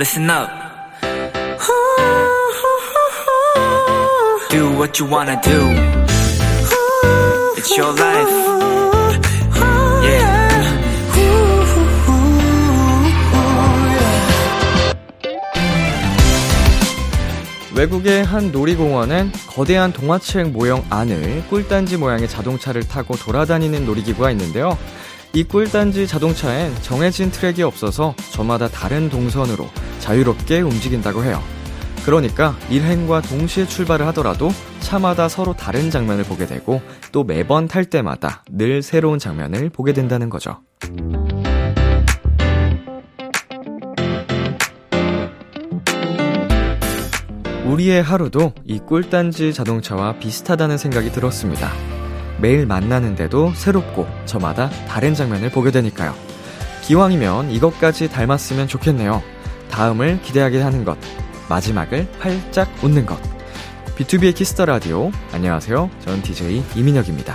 listen up. Do what you wanna do. It's your life. Yeah. 외국의 한 놀이공원엔 거대한 동화책 모형 안을 꿀단지 모양의 자동차를 타고 돌아다니는 놀이기구가 있는데요. 이 꿀단지 자동차엔 정해진 트랙이 없어서 저마다 다른 동선으로 자유롭게 움직인다고 해요. 그러니까 일행과 동시에 출발을 하더라도 차마다 서로 다른 장면을 보게 되고 또 매번 탈 때마다 늘 새로운 장면을 보게 된다는 거죠. 우리의 하루도 이 꿀단지 자동차와 비슷하다는 생각이 들었습니다. 매일 만나는데도 새롭고 저마다 다른 장면을 보게 되니까요. 기왕이면 이것까지 닮았으면 좋겠네요. 다음을 기대하게 하는 것. 마지막을 활짝 웃는 것. B2B의 키스터 라디오. 안녕하세요. 전 DJ 이민혁입니다.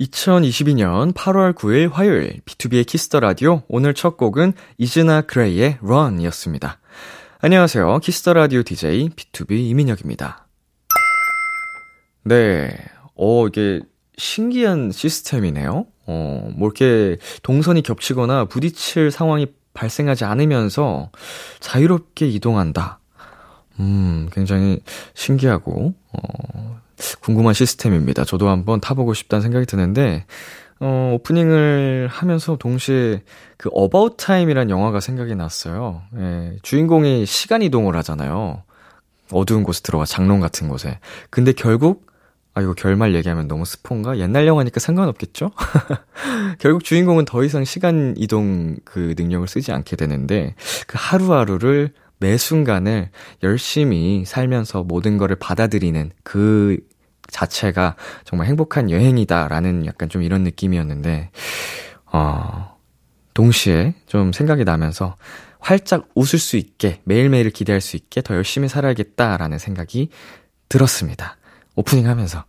2022년 8월 9일 화요일 B2B의 키스터 라디오. 오늘 첫 곡은 이진아, 그레이의 Run이었습니다. 안녕하세요. 키스터 라디오 DJ B2B 이민혁입니다. 네. 어, 이게 신기한 시스템이네요. 어, 뭐 이렇게 동선이 겹치거나 부딪힐 상황이 발생하지 않으면서 자유롭게 이동한다. 음, 굉장히 신기하고, 어, 궁금한 시스템입니다. 저도 한번 타보고 싶다는 생각이 드는데, 어, 오프닝을 하면서 동시에 그 About Time이란 영화가 생각이 났어요. 예, 주인공이 시간 이동을 하잖아요. 어두운 곳에 들어가 장롱 같은 곳에. 근데 결국 아, 이거 결말 얘기하면 너무 스폰가? 옛날 영화니까 상관없겠죠? 결국 주인공은 더 이상 시간 이동 그 능력을 쓰지 않게 되는데, 그 하루하루를 매 순간을 열심히 살면서 모든 거를 받아들이는 그 자체가 정말 행복한 여행이다라는 약간 좀 이런 느낌이었는데, 어, 동시에 좀 생각이 나면서 활짝 웃을 수 있게, 매일매일 기대할 수 있게 더 열심히 살아야겠다라는 생각이 들었습니다. 오프닝 하면서.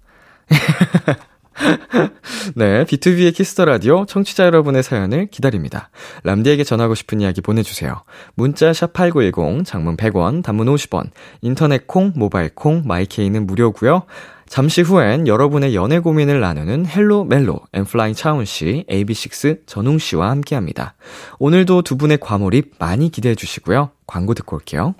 네, B2B의 키스터 라디오 청취자 여러분의 사연을 기다립니다. 람디에게 전하고 싶은 이야기 보내주세요. 문자 샵 #8910 장문 100원, 단문 50원, 인터넷 콩, 모바일 콩, 마이케이는 무료고요. 잠시 후엔 여러분의 연애 고민을 나누는 헬로 멜로 엠플라잉 차훈 씨, AB6IX 전웅 씨와 함께합니다. 오늘도 두 분의 과몰입 많이 기대해 주시고요. 광고 듣고 올게요.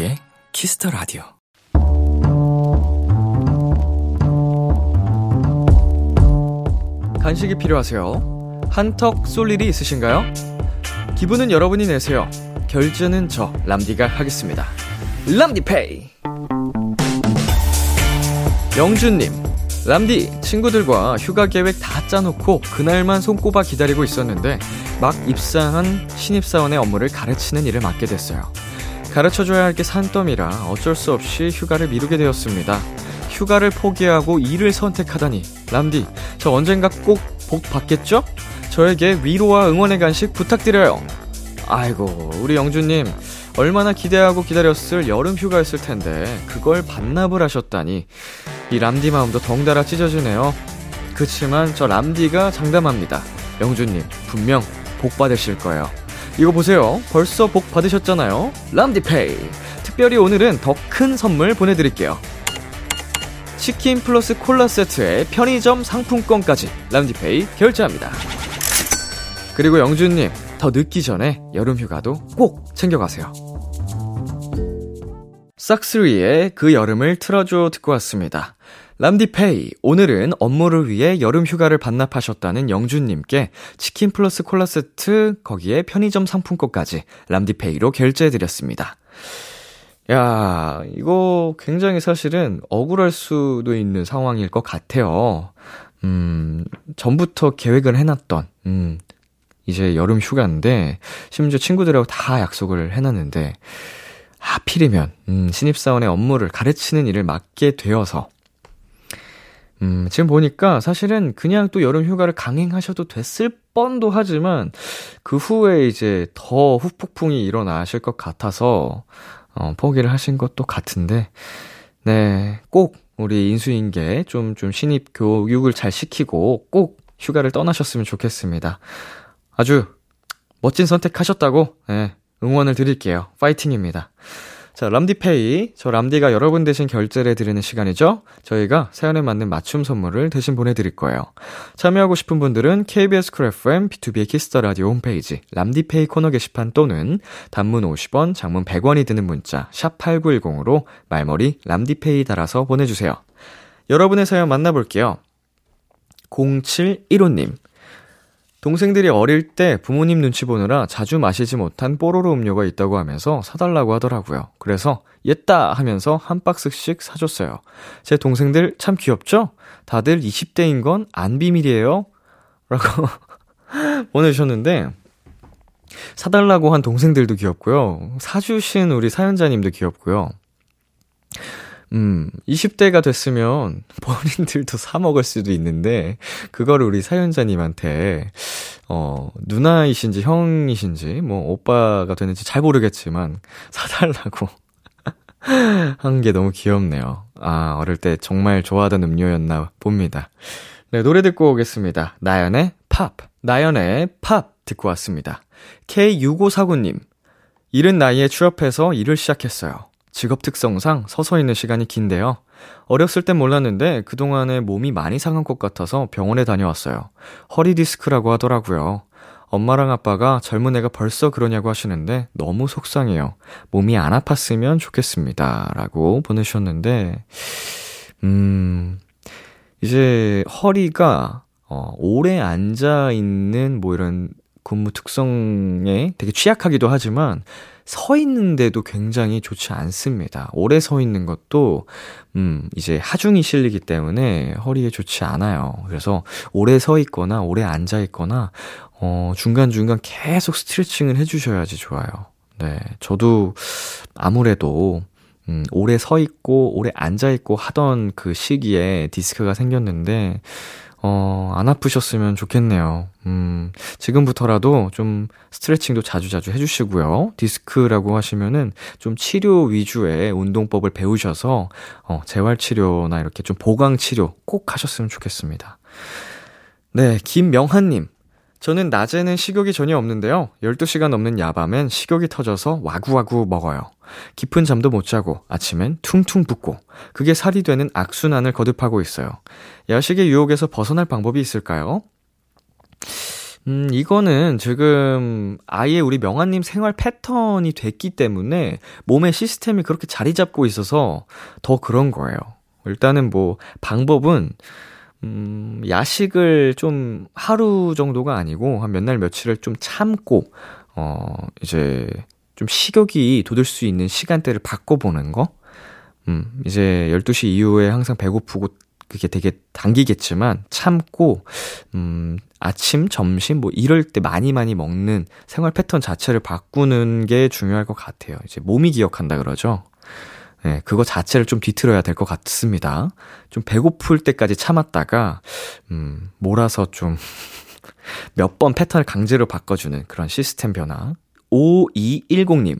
B2B의 키스터 라디오. 간식이 필요하세요? 한턱 쏠 일이 있으신가요? 기분은 여러분이 내세요. 결제는 저 람디가 하겠습니다. 람디페이. 영준님, 람디 친구들과 휴가 계획 다 짜놓고 그날만 손꼽아 기다리고 있었는데 막 입사한 신입사원의 업무를 가르치는 일을 맡게 됐어요. 가르쳐줘야 할 게 산더미라 어쩔 수 없이 휴가를 미루게 되었습니다. 휴가를 포기하고 일을 선택하다니. 람디, 저 언젠가 꼭 복 받겠죠? 저에게 위로와 응원의 간식 부탁드려요. 아이고, 우리 영주님, 얼마나 기대하고 기다렸을 여름 휴가였을 텐데, 그걸 반납을 하셨다니. 이 람디 마음도 덩달아 찢어지네요. 그치만 저 람디가 장담합니다. 영주님, 분명 복 받으실 거예요. 이거 보세요. 벌써 복 받으셨잖아요. 람디페이. 특별히 오늘은 더 큰 선물 보내드릴게요. 치킨 플러스 콜라 세트에 편의점 상품권까지 람디페이 결제합니다. 그리고 영준님, 더 늦기 전에 여름 휴가도 꼭 챙겨가세요. 싹스리의 그 여름을 틀어줘 듣고 왔습니다. 람디페이, 오늘은 업무를 위해 여름 휴가를 반납하셨다는 영준님께 치킨 플러스 콜라 세트, 거기에 편의점 상품권까지 람디페이로 결제해드렸습니다. 야, 이거 굉장히 사실은 억울할 수도 있는 상황일 것 같아요. 음, 전부터 계획을 해놨던, 음, 이제 여름 휴가인데, 심지어 친구들하고 다 약속을 해놨는데, 하필이면, 음, 신입사원의 업무를 가르치는 일을 맡게 되어서, 음, 지금 보니까 사실은 그냥 또 여름 휴가를 강행하셔도 됐을 뻔도 하지만, 그 후에 이제 더 후폭풍이 일어나실 것 같아서, 어, 포기를 하신 것도 같은데, 네, 꼭 우리 인수인계 좀, 좀 신입 교육을 잘 시키고 꼭 휴가를 떠나셨으면 좋겠습니다. 아주 멋진 선택하셨다고, 네, 응원을 드릴게요. 파이팅입니다. 자, 람디페이. 저 람디가 여러분 대신 결제를 해드리는 시간이죠. 저희가 사연에 맞는 맞춤 선물을 대신 보내드릴 거예요. 참여하고 싶은 분들은 KBS Cool FM, B2B의 키스터 라디오 홈페이지, 람디페이 코너 게시판 또는 단문 50원, 장문 100원이 드는 문자, 샵8910으로 말머리 람디페이 달아서 보내주세요. 여러분의 사연 만나볼게요. 0715님. 동생들이 어릴 때 부모님 눈치 보느라 자주 마시지 못한 뽀로로 음료가 있다고 하면서 사달라고 하더라고요. 그래서 옛다 하면서 한 박스씩 사줬어요. 제 동생들 참 귀엽죠? 다들 20대인 건 안 비밀이에요? 라고 보내주셨는데, 사달라고 한 동생들도 귀엽고요. 사주신 우리 사연자님도 귀엽고요. 음, 20대가 됐으면 본인들도 사 먹을 수도 있는데, 그거를 우리 사연자님한테, 어, 누나이신지 형이신지, 뭐, 오빠가 되는지 잘 모르겠지만, 사달라고 한 게 너무 귀엽네요. 아, 어릴 때 정말 좋아하던 음료였나 봅니다. 네, 노래 듣고 오겠습니다. 나연의 팝. 나연의 팝 듣고 왔습니다. K6549님. 이른 나이에 취업해서 일을 시작했어요. 직업 특성상 서서 있는 시간이 긴데요. 어렸을 땐 몰랐는데 그동안에 몸이 많이 상한 것 같아서 병원에 다녀왔어요. 허리 디스크라고 하더라고요. 엄마랑 아빠가 젊은 애가 벌써 그러냐고 하시는데 너무 속상해요. 몸이 안 아팠으면 좋겠습니다. 라고 보내주셨는데, 음, 이제 허리가, 어, 오래 앉아있는 뭐 이런 근무 특성에 되게 취약하기도 하지만 서 있는데도 굉장히 좋지 않습니다. 오래 서 있는 것도, 음, 이제 하중이 실리기 때문에 허리에 좋지 않아요. 그래서 오래 서 있거나 오래 앉아 있거나, 어, 중간중간 계속 스트레칭을 해주셔야지 좋아요. 네. 저도 아무래도, 음, 오래 서 있고, 오래 앉아 있고 하던 그 시기에 디스크가 생겼는데, 어, 안 아프셨으면 좋겠네요. 음, 지금부터라도 좀 스트레칭도 자주자주 해주시고요. 디스크라고 하시면은 좀 치료 위주의 운동법을 배우셔서, 어, 재활치료나 이렇게 좀 보강치료 꼭 하셨으면 좋겠습니다. 네, 김명한님. 저는 낮에는 식욕이 전혀 없는데요. 12시간 넘는 야밤엔 식욕이 터져서 와구와구 먹어요. 깊은 잠도 못 자고 아침엔 퉁퉁 붓고 그게 살이 되는 악순환을 거듭하고 있어요. 야식의 유혹에서 벗어날 방법이 있을까요? 음, 이거는 지금 아예 우리 명아님 생활 패턴이 됐기 때문에 몸의 시스템이 그렇게 자리 잡고 있어서 더 그런 거예요. 일단은 뭐 방법은 음, 야식을 좀 하루 정도가 아니고 한 몇 날 며칠을 좀 참고, 어, 이제 좀 식욕이 돋을 수 있는 시간대를 바꿔보는 거? 음, 이제 12시 이후에 항상 배고프고 그게 되게 당기겠지만 참고, 음, 아침, 점심 뭐 이럴 때 많이 많이 먹는 생활 패턴 자체를 바꾸는 게 중요할 것 같아요. 이제 몸이 기억한다 그러죠. 네, 그거 자체를 좀 뒤틀어야 될 것 같습니다. 좀 배고플 때까지 참았다가, 음, 몰아서 좀, 몇 번 패턴을 강제로 바꿔주는 그런 시스템 변화. 5210님.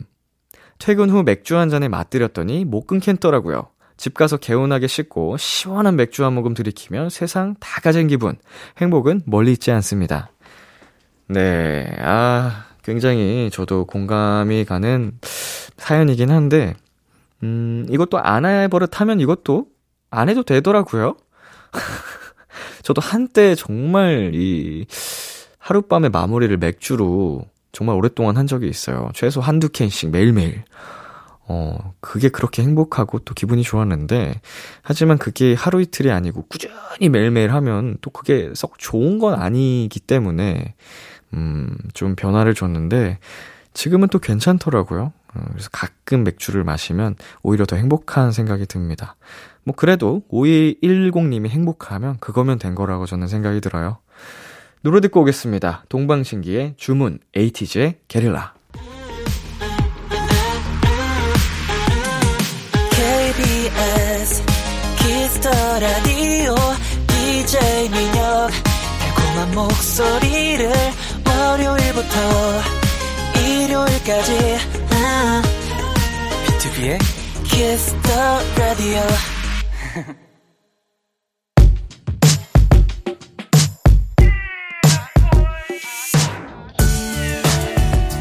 퇴근 후 맥주 한 잔에 맛들였더니 못 끊겠더라고요. 집 가서 개운하게 씻고 시원한 맥주 한 모금 들이키면 세상 다 가진 기분. 행복은 멀리 있지 않습니다. 네, 아, 굉장히 저도 공감이 가는 사연이긴 한데, 음, 이것도 안 해버릇하면 이것도 안 해도 되더라고요. 저도 한때 정말 이 하룻밤에 마무리를 맥주로 정말 오랫동안 한 적이 있어요. 최소 한두 캔씩 매일매일. 어, 그게 그렇게 행복하고 또 기분이 좋았는데, 하지만 그게 하루 이틀이 아니고 꾸준히 매일매일 하면 또 그게 썩 좋은 건 아니기 때문에, 음, 좀 변화를 줬는데, 지금은 또 괜찮더라고요. 어, 그래서 가끔 맥주를 마시면 오히려 더 행복한 생각이 듭니다. 뭐 그래도 5210님이 행복하면 그거면 된 거라고 저는 생각이 들어요. 노래 듣고 오겠습니다. 동방신기의 주문, 에이티즈의 게릴라. KBS Kiss the Radio DJ 민혁 달콤한 목소리를 월요일부터 일요일까지. 아, 비투비의 키스 더 라디오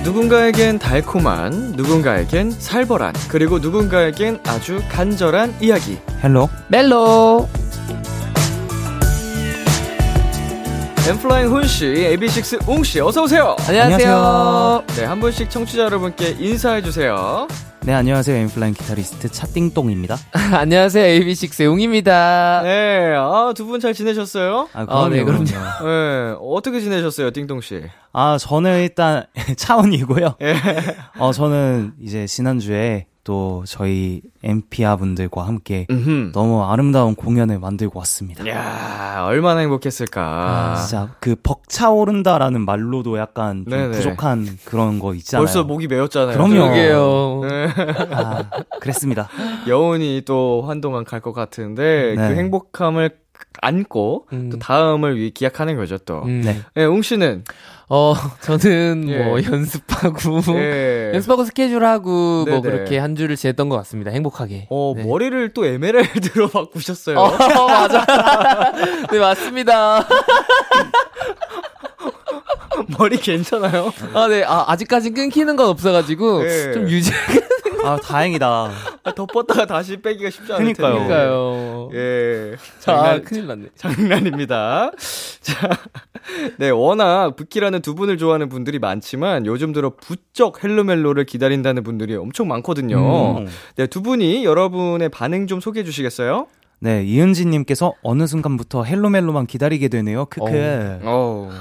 누군가에겐 달콤한, 누군가에겐 살벌한, 그리고 누군가에겐 아주 간절한 이야기. 헬로? 멜로 엠플라잉 훈씨, AB6 웅씨, 어서오세요! 안녕하세요. 네, 한 분씩 청취자 여러분께 인사해주세요. 네 안녕하세요 엠플라잉 기타리스트 차띵똥입니다 안녕하세요. AB6 용입니다. 네, 아, 두 분 잘 지내셨어요? 아 아, 네, 그럼요. 네, 어떻게 지내셨어요, 띵동씨? 아 저는 일단 차원이고요 예. 어 저는 이제 지난주에 또 저희 엠피아 분들과 함께 음흠. 너무 아름다운 공연을 만들고 왔습니다 야 얼마나 행복했을까. 아, 진짜 그 벅차오른다라는 말로도 약간. 부족한 그런 거 있잖아요 벌써 목이 메었잖아요. 그럼요. 그러게요. 네. 아, 그랬습니다 여운이 또 한동안 갈 것 같은데 네. 그 행복함을 안고 음. 또 다음을 위해 기약하는 거죠 또. 음. 네. 네, 웅 씨는 어, 저는 예. 뭐 연습하고 예. 연습하고 스케줄하고 네네. 뭐 그렇게 한 주를 지냈던 것 같습니다. 행복하게. 어 네. 머리를 또 에메랄드로 바꾸셨어요. 어, 맞아. 네, 맞습니다. 머리 괜찮아요? 아, 네. 아, 아직까지 끊기는 건 없어가지고 예. 좀 유지. 아 다행이다 아, 덮었다가 다시 빼기가 쉽지 않을. 텐데. 그러니까요. 예. 아, 장난, 큰일 났네. 장난입니다. 자, 네, 워낙 부키라는 두 분을 좋아하는 분들이 많지만 요즘 들어 부쩍 헬로멜로를 기다린다는 분들이 엄청 많거든요. 음. 네, 두 분이 여러분의 반응 좀 소개해 주시겠어요? 네 이은지님께서 어느 순간부터 헬로멜로만 기다리게 되네요 크크 어.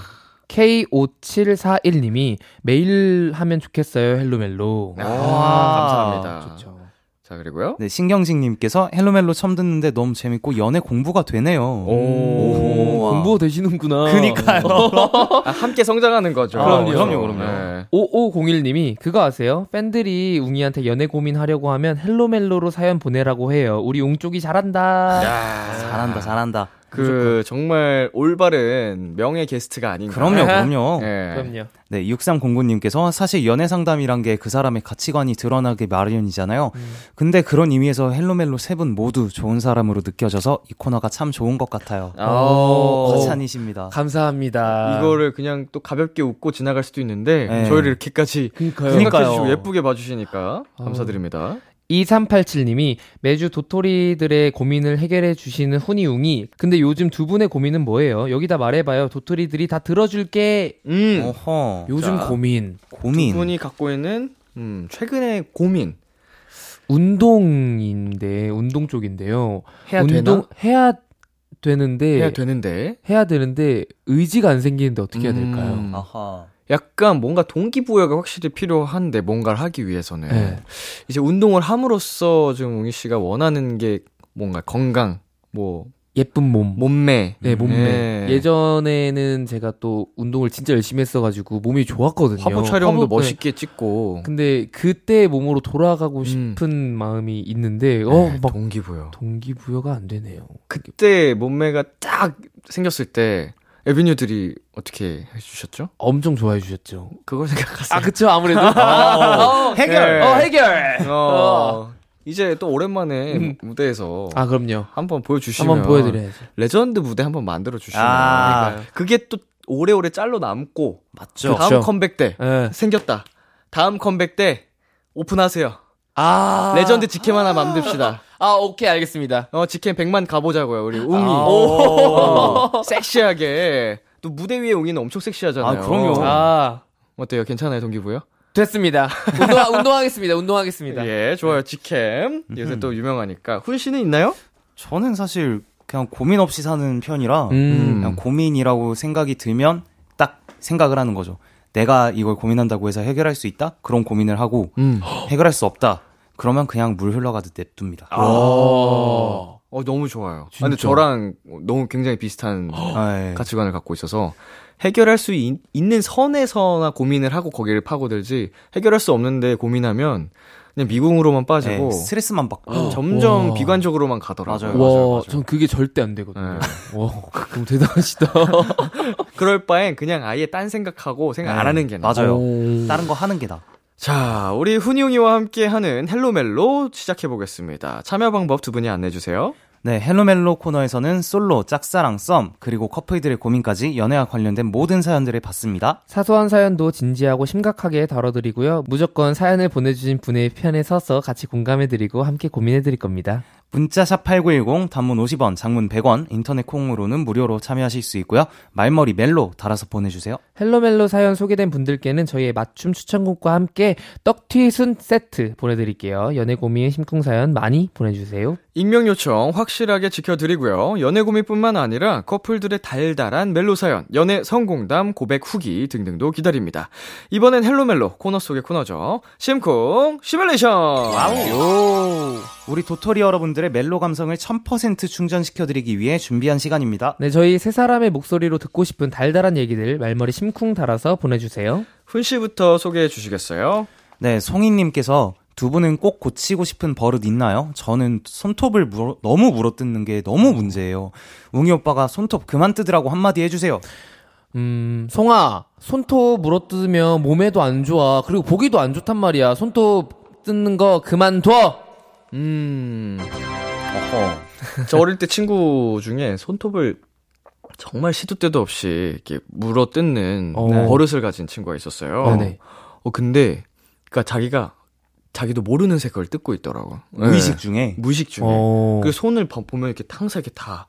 K5741님이 매일 하면 좋겠어요, 헬로멜로. 아, 감사합니다. 좋죠. 자, 그리고요. 네, 신경식님께서 헬로멜로 처음 듣는데 너무 재밌고 연애 공부가 되네요. 오. 공부가 되시는구나. 그니까요. 아, 함께 성장하는 거죠. 그럼요, 그럼요, 그럼요. 네. 5501님이 그거 아세요? 팬들이 웅이한테 연애 고민하려고 하면 헬로멜로로 사연 보내라고 해요. 우리 웅쪽이 잘한다. 야, 잘한다, 잘한다. 그 정말 올바른 명예 게스트가 아닌가. 그럼요, 그럼요. 예. 그럼요. 네, 6309님께서 사실 연애 상담이란 게 그 사람의 가치관이 드러나게 마련이잖아요. 음. 근데 그런 의미에서 헬로멜로 세 분 모두 좋은 사람으로 느껴져서 이 코너가 참 좋은 것 같아요. 어. 과찬이십니다. 감사합니다. 이거를 그냥 또 가볍게 웃고 지나갈 수도 있는데 네. 저희를 이렇게까지 그러니까요. 그러니까요. 생각해주시고 예쁘게 봐주시니까 감사드립니다. 2387님이 매주 도토리들의 고민을 해결해 주시는 훈이웅이 근데 요즘 두 분의 고민은 뭐예요? 여기다 말해봐요. 도토리들이 다 들어줄게. 음, 어허. 요즘 자. 고민. 고민. 두 분이 갖고 있는 음, 최근의 고민 운동인데 운동 쪽인데요. 해야 운동 되나? 해야 되는데 해야 되는데 해야 되는데 의지가 안 생기는데 어떻게 해야 음. 될까요? 아하. 약간 뭔가 동기부여가 확실히 필요한데 뭔가를 하기 위해서는 네. 이제 운동을 함으로써 지금 웅이 씨가 원하는 게 뭔가 건강, 뭐 예쁜 몸. 몸매, 네, 몸매. 네. 예전에는 제가 또 운동을 진짜 열심히 했어가지고 몸이 좋았거든요. 화보 촬영도 화보- 네. 멋있게 찍고 근데 그때 몸으로 돌아가고 음. 싶은 마음이 있는데, 어, 네, 막 동기부여. 동기부여가 안 되네요. 그때 몸매가 딱 생겼을 때 에비뉴들이 어떻게 해주셨죠? 엄청 좋아해 주셨죠. 그걸 생각하세요. 아, 그쵸, 아무래도. 어, 해결. 어, 해결. 어, 이제 또 오랜만에 음. 무대에서 아, 그럼요. 한번 보여주시면 한번 보여드려야죠. 레전드 무대 한번 만들어 주시면 아. 그게 또 오래오래 짤로 남고 맞죠? 다음 그쵸. 컴백 때 예. 생겼다. 다음 컴백 때 오픈하세요. 아. 레전드 직캠 하나 만듭시다. 아, 오케이, 알겠습니다. 어 직캠 100만 가보자고요 우리 웅이. 아. 어, 섹시하게 또 무대 위에 웅이는 엄청 섹시하잖아요. 아, 그럼요. 아, 어때요? 괜찮아요 동기부여? 됐습니다. 운동, 운동하겠습니다. 운동하겠습니다. 예, 좋아요. 직캠. 요새 또 유명하니까. 훈 씨는 있나요? 저는 사실 그냥 고민 없이 사는 편이라 음. 그냥 고민이라고 생각이 들면 딱 생각을 하는 거죠. 내가 이걸 고민한다고 해서 해결할 수 있다? 그런 고민을 하고 음. 해결할 수 없다. 그러면 그냥 물 흘러가듯 냅둡니다. 아. 어, 너무 좋아요. 아, 근데 진짜. 저랑 너무 굉장히 비슷한 아, 예. 가치관을 갖고 있어서 해결할 수 있, 는 선에서나 고민을 하고 거기를 파고들지 해결할 수 없는데 고민하면 그냥 미궁으로만 빠지고 네, 스트레스만 받고 점점 와. 비관적으로만 가더라고요. 맞아요. 와, 맞아요. 전 그게 절대 안 되거든요. 네. 와, 너무 대단하시다. 그럴 바엔 그냥 아예 딴 생각하고 생각 안 네, 하는 게 나아. 맞아요. 오. 다른 거 하는 게 나. 자, 우리 훈이 웅이와 함께 하는 헬로멜로 시작해 보겠습니다. 참여 방법 두 분이 안내해 주세요. 네, 헬로멜로 코너에서는 솔로, 짝사랑, 썸, 그리고 커플들의 고민까지 연애와 관련된 모든 사연들을 받습니다. 사소한 사연도 진지하고 심각하게 다뤄드리고요. 무조건 사연을 보내주신 분의 편에 서서 같이 공감해드리고 함께 고민해드릴 겁니다. 문자샵 8910, 단문 50원, 장문 100원, 인터넷 콩으로는 무료로 참여하실 수 있고요. 말머리 멜로 달아서 보내주세요. 헬로멜로 사연 소개된 분들께는 저희의 맞춤 추천곡과 함께 떡튀순 세트 보내드릴게요. 연애 고민 심쿵 사연 많이 보내주세요. 익명 요청 확실하게 지켜드리고요. 연애 고민뿐만 아니라 커플들의 달달한 멜로 사연, 연애 성공담, 고백 후기 등등도 기다립니다. 이번엔 헬로멜로 코너 속의 코너죠. 심쿵 시뮬레이션. 요. 우리 도토리 여러분들의 멜로 감성을 1000% 충전시켜드리기 위해 준비한 시간입니다. 네, 저희 세 사람의 목소리로 듣고 싶은 달달한 얘기들 말머리 심쿵 달아서 보내주세요. 훈 씨부터 소개해 주시겠어요? 네, 송이님께서 두 분은 꼭 고치고 싶은 버릇 있나요? 저는 손톱을 물어, 너무 물어뜯는 게 너무 문제예요. 웅이 오빠가 손톱 그만 뜯으라고 한마디 해주세요. 음, 송아, 손톱 물어뜯으면 몸에도 안 좋아. 그리고 보기도 안 좋단 말이야. 손톱 뜯는 거 그만둬! 음. 어허. 저 어릴 때 친구 중에 손톱을 정말 시도 때도 없이 이렇게 물어 뜯는 어. 버릇을 가진 친구가 있었어요. 네네. 어 근데 그니까 자기가 자기도 모르는 색깔을 뜯고 있더라고. 무의식 네. 중에. 무의식 중에. 어. 그 손을 봐- 보면 이렇게 항상 이렇게 다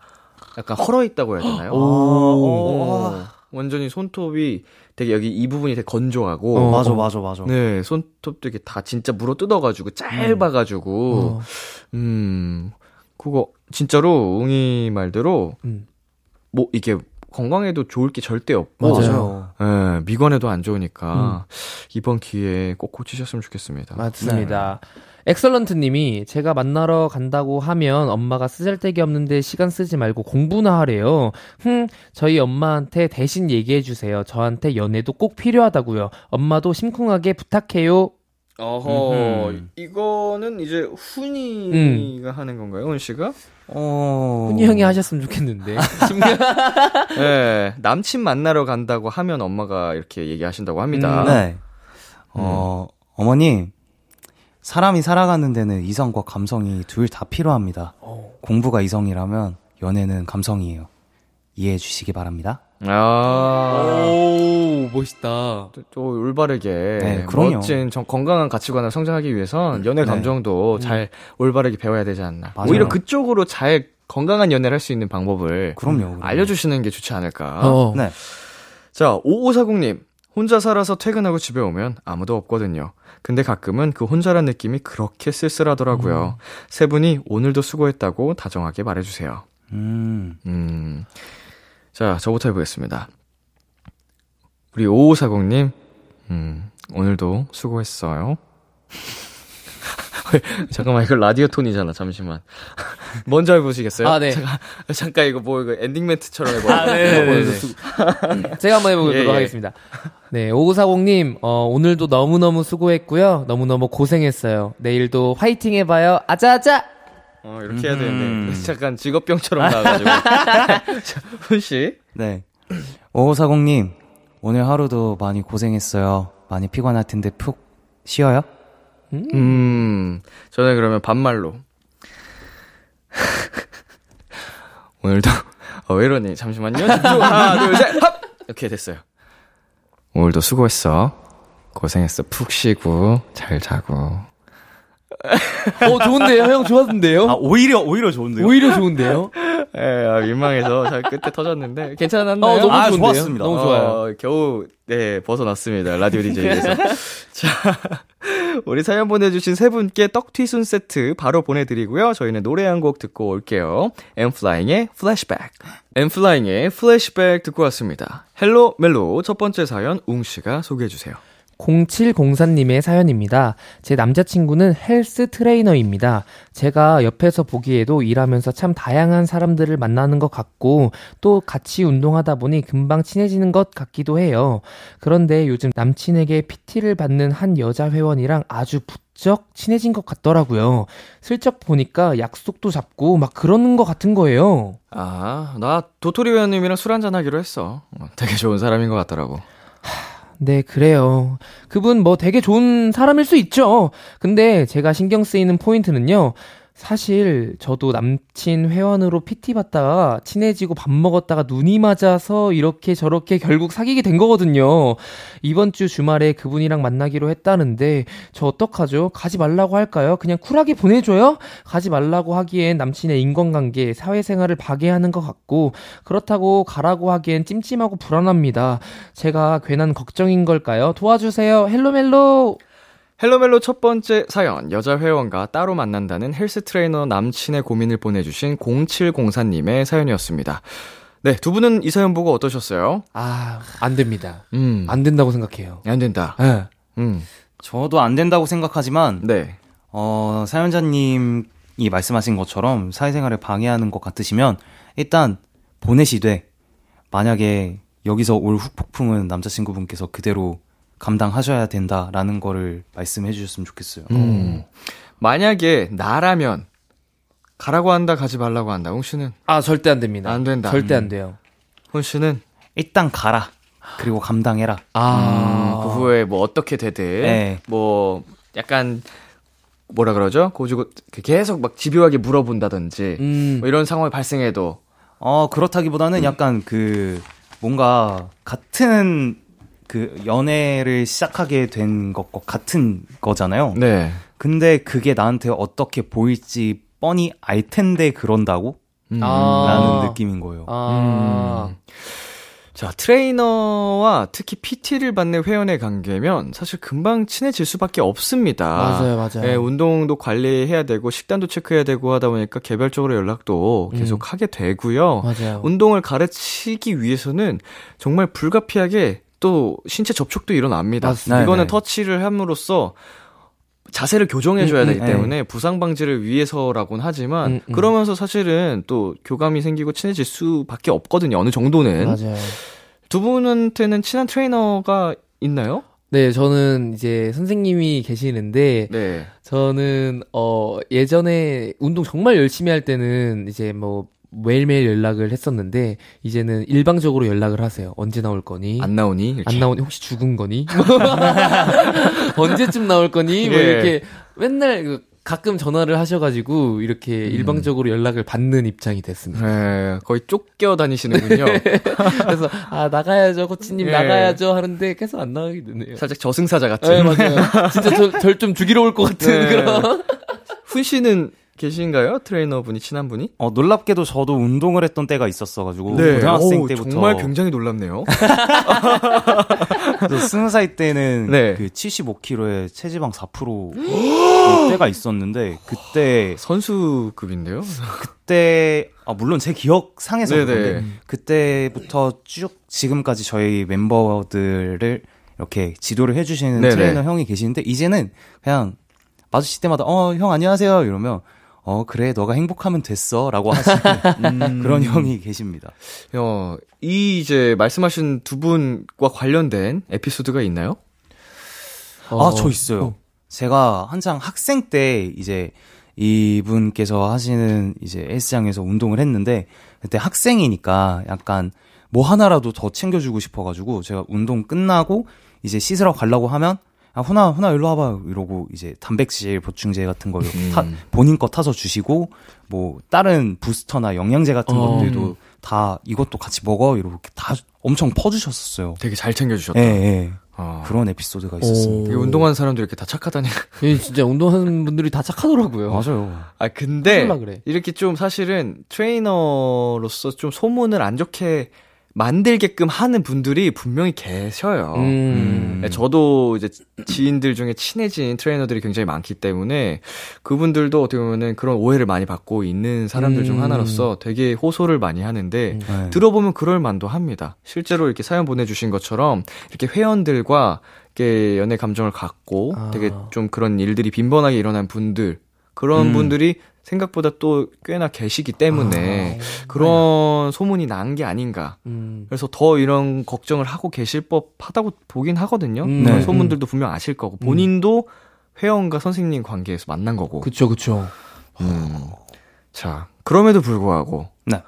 약간 헐어 있다고 해야 되나요? 오. 어, 완전히 손톱이 되게 여기 이 부분이 되게 건조하고 어. 맞아, 맞아, 맞아. 네, 손톱도 이렇게 다 진짜 물어 뜯어가지고 짧아가지고 어. 음, 그거 진짜로 웅이 말대로 음. 뭐 이게 건강에도 좋을 게 절대 없고 맞아요. 예, 미관에도 안 좋으니까 이번 기회에 꼭 고치셨으면 좋겠습니다. 맞습니다. 엑설런트 님이 제가 만나러 간다고 하면 엄마가 쓰잘데기 없는데 시간 쓰지 말고 공부나 하래요. 흠, 저희 엄마한테 대신 얘기해 주세요. 저한테 연애도 꼭 필요하다고요. 엄마도 심쿵하게 부탁해요. 어허, 음흠. 이거는 이제 훈이가 하는 건가요, 훈 씨가? 어. 훈이 형이 하셨으면 좋겠는데. 네, 남친 만나러 간다고 하면 엄마가 이렇게 얘기하신다고 합니다. 음, 네. 어, 어머니, 사람이 살아가는 데는 이성과 감성이 둘 다 필요합니다. 공부가 이성이라면 연애는 감성이에요. 이해해 주시기 바랍니다. 아. 오, 멋있다. 또, 또 올바르게 네, 그럼요. 멋진 정- 건강한 가치관을 성장하기 위해선 연애 네. 감정도 잘 올바르게 배워야 되지 않나. 맞아요. 오히려 그쪽으로 잘 건강한 연애를 할 수 있는 방법을 그럼요. 그럼요. 알려주시는 게 좋지 않을까. 어. 네. 자, 5540님. 혼자 살아서 퇴근하고 집에 오면 아무도 없거든요. 근데 가끔은 그 혼자란 느낌이 그렇게 쓸쓸하더라고요. 세 분이 오늘도 수고했다고 다정하게 말해주세요. 음. 음. 자, 저부터 해보겠습니다. 우리 5540님, 음, 오늘도 수고했어요. 잠깐만, 이거 라디오 톤이잖아, 잠시만. 먼저 해보시겠어요? 아, 네. 잠깐, 잠깐 이거 뭐, 이거 엔딩 멘트처럼 해봐요. 아, 네네네. 제가 한번 해보도록 예, 예. 하겠습니다. 네, 5540님, 어, 오늘도 너무너무 수고했고요. 너무너무 고생했어요. 내일도 화이팅 해봐요. 아자아자! 어, 이렇게 해야 음. 되는데. 잠깐 직업병처럼 나와가지고. 자, 훈씨. 네. 5540님, 오늘 하루도 많이 고생했어요. 많이 피곤할 텐데 푹 쉬어요? 음, 저는 그러면 반말로. 오늘도, 어, 왜 이러니? 잠시만요. 집중. 하나, 둘, 셋, 합! 이렇게 됐어요. 오늘도 수고했어. 고생했어. 푹 쉬고, 잘 자고. 어, 좋은데요? 형 좋았는데요? 아, 오히려, 오히려 좋은데요? 오히려 좋은데요? 에, 아, 민망해서 잘 끝에 터졌는데, 괜찮았나요? 어, 너무 아, 좋은데요? 좋았습니다. 너무 좋아요. 어, 겨우, 네, 벗어났습니다. 라디오 DJ에서. 자, 우리 사연 보내주신 세 분께 떡튀순 세트 바로 보내드리고요. 저희는 노래 한 곡 듣고 올게요. 엔플라잉의 플래시백. 엔플라잉의 플래시백 듣고 왔습니다. 헬로 멜로 첫 번째 사연 웅씨가 소개해주세요. 0704님의 사연입니다. 제 남자친구는 헬스 트레이너입니다. 제가 옆에서 보기에도 일하면서 참 다양한 사람들을 만나는 것 같고 또 같이 운동하다 보니 금방 친해지는 것 같기도 해요. 그런데 요즘 남친에게 PT를 받는 한 여자 회원이랑 아주 부쩍 친해진 것 같더라고요. 슬쩍 보니까 약속도 잡고 막 그러는 것 같은 거예요. 아, 나 도토리 회원님이랑 술 한잔 하기로 했어. 어, 되게 좋은 사람인 것 같더라고. 네, 그래요. 그분 뭐 되게 좋은 사람일 수 있죠. 근데 제가 신경 쓰이는 포인트는요. 사실 저도 남친 회원으로 PT 받다가 친해지고 밥 먹었다가 눈이 맞아서 이렇게 저렇게 결국 사귀게 된 거거든요. 이번 주 주말에 그분이랑 만나기로 했다는데 저 어떡하죠? 가지 말라고 할까요? 그냥 쿨하게 보내줘요? 가지 말라고 하기엔 남친의 인간관계, 사회생활을 파괴하는 것 같고 그렇다고 가라고 하기엔 찜찜하고 불안합니다. 제가 괜한 걱정인 걸까요? 도와주세요. 헬로멜로! 헬로멜로 첫 번째 사연, 여자 회원과 따로 만난다는 헬스 트레이너 남친의 고민을 보내주신 0704님의 사연이었습니다. 네, 두 분은 이 사연 보고 어떠셨어요? 아, 안 됩니다. 음, 안 된다고 생각해요. 안 된다. 예. 음, 저도 안 된다고 생각하지만 네. 어, 사연자님이 말씀하신 것처럼 사회생활을 방해하는 것 같으시면 일단 보내시되 만약에 여기서 올 후폭풍은 남자친구분께서 그대로 감당하셔야 된다라는 거를 말씀해 주셨으면 좋겠어요. 음. 만약에 나라면 가라고 한다, 가지 말라고 한다. 홍 씨는? 아, 절대 안 됩니다. 안 된다. 절대 음. 안 돼요. 홍 씨는? 일단 가라. 그리고 감당해라. 아, 음, 그 후에 뭐 어떻게 되든 네. 뭐 약간 뭐라 그러죠? 고주고 계속 막 집요하게 물어본다든지 음, 뭐 이런 상황이 발생해도 어, 그렇다기보다는 약간 그 뭔가 같은 그 연애를 시작하게 된 것과 같은 거잖아요. 네. 근데 그게 나한테 어떻게 보일지 뻔히 알 텐데 그런다고? 음. 아. 라는 느낌인 거예요. 아, 음. 자, 트레이너와 특히 PT를 받는 회원의 관계면 사실 금방 친해질 수밖에 없습니다. 맞아요, 맞아요. 예, 운동도 관리해야 되고 식단도 체크해야 되고 하다 보니까 개별적으로 연락도 계속 음. 하게 되고요. 맞아요. 운동을 가르치기 위해서는 정말 불가피하게 또 신체 접촉도 일어납니다. 맞습니다. 이거는 네네. 터치를 함으로써 자세를 교정해줘야 음, 되기 음, 때문에 부상 방지를 위해서라고는 하지만 음, 음. 그러면서 사실은 또 교감이 생기고 친해질 수밖에 없거든요. 어느 정도는 맞아요. 두 분한테는 친한 트레이너가 있나요? 네, 저는 이제 선생님이 계시는데, 네. 저는, 어, 예전에 운동 정말 열심히 할 때는 이제 뭐, 매일매일 연락을 했었는데, 이제는 일방적으로 연락을 하세요. 언제 나올 거니? 안 나오니? 이렇게. 안 나오니 혹시 죽은 거니? 언제쯤 나올 거니? 뭐 예. 이렇게 맨날 그 가끔 전화를 하셔가지고 이렇게 일방적으로 연락을 받는 입장이 됐습니다. 네, 거의 쫓겨 다니시는군요. 그래서 아 나가야죠 코치님 예. 나가야죠 하는데 계속 안 나가게 되네요. 살짝 저승사자 네 같은. 맞아요. 진짜 절 좀 죽이러 올 것 같은 네. 그런. 훈 씨는 계신가요? 트레이너 분이 친한 분이? 어, 놀랍게도 저도 운동을 했던 때가 있었어가지고 고등학생 어우, 때부터 정말 굉장히 놀랍네요. 또 스무 살 때는 네. 그 75kg에 체지방 4% 때가 있었는데 그때 선수급인데요? 그때 아 물론 제 기억 상에서 네네. 그런데 그때부터 쭉 지금까지 저희 멤버들을 이렇게 지도를 해주시는 네네. 트레이너 형이 계시는데 이제는 그냥 마주칠 때마다 어 형 안녕하세요 이러면 어 그래 너가 행복하면 됐어라고 하시는 음. 그런 형이 계십니다. 어, 이 이제 말씀하신 두 분과 관련된 에피소드가 있나요? 아, 저 있어요. 제가 한창 학생 때 이제 이분께서 하시는 이제 헬스장에서 운동을 했는데 그때 학생이니까 약간 뭐 하나라도 더 챙겨주고 싶어가지고 제가 운동 끝나고 이제 씻으러 가려고 하면 아, 훈아, 훈아, 일로 와봐. 이러고, 이제, 단백질 보충제 같은 거를 타, 본인 거 타서 주시고, 뭐, 다른 부스터나 영양제 같은 어. 것들도 다 이것도 같이 먹어. 이렇게 다 엄청 퍼주셨었어요. 되게 잘 챙겨주셨다. 예, 예. 어. 그런 에피소드가 있었습니다. 되게 운동하는 사람들 이렇게 다 착하다니. 예, 진짜 운동하는 분들이 다 착하더라고요. 맞아요. 아, 근데, 그래. 이렇게 좀 사실은 트레이너로서 좀 소문을 안 좋게 만들게끔 하는 분들이 분명히 계셔요. 음. 네, 저도 이제 지인들 중에 친해진 트레이너들이 굉장히 많기 때문에 그분들도 어떻게 보면은 그런 오해를 많이 받고 있는 사람들 중 음. 하나로서 되게 호소를 많이 하는데 음. 네. 들어보면 그럴 만도 합니다. 실제로 이렇게 사연 보내주신 것처럼 이렇게 회원들과 이렇게 연애 감정을 갖고 아. 되게 좀 그런 일들이 빈번하게 일어난 분들 그런 음. 분들이 생각보다 또 꽤나 계시기 때문에 아. 그런 소문이 난 게 아닌가. 음. 그래서 더 이런 걱정을 하고 계실 법하다고 보긴 하거든요. 음. 그런 네. 소문들도 분명 아실 거고 본인도 회원과 선생님 관계에서 만난 거고. 그쵸, 그쵸. 음. 자, 그럼에도 불구하고 네.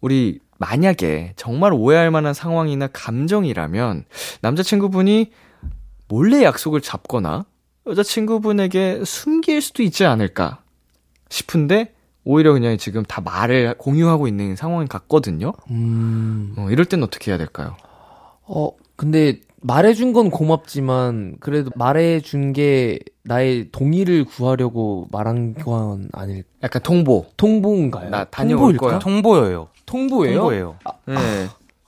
우리 만약에 정말 오해할 만한 상황이나 감정이라면 남자친구분이 몰래 약속을 잡거나 여자친구분에게 숨길 수도 있지 않을까 싶은데 오히려 그냥 지금 다 말을 공유하고 있는 상황 같거든요. 음. 어, 이럴 땐 어떻게 해야 될까요? 어, 근데 말해준 건 고맙지만 그래도 말해준 게 나의 동의를 구하려고 말한 건 아닐 약간 통보. 통보인가요? 나 다녀올? 거야. 통보예요. 통보예요? 통보예요. 네.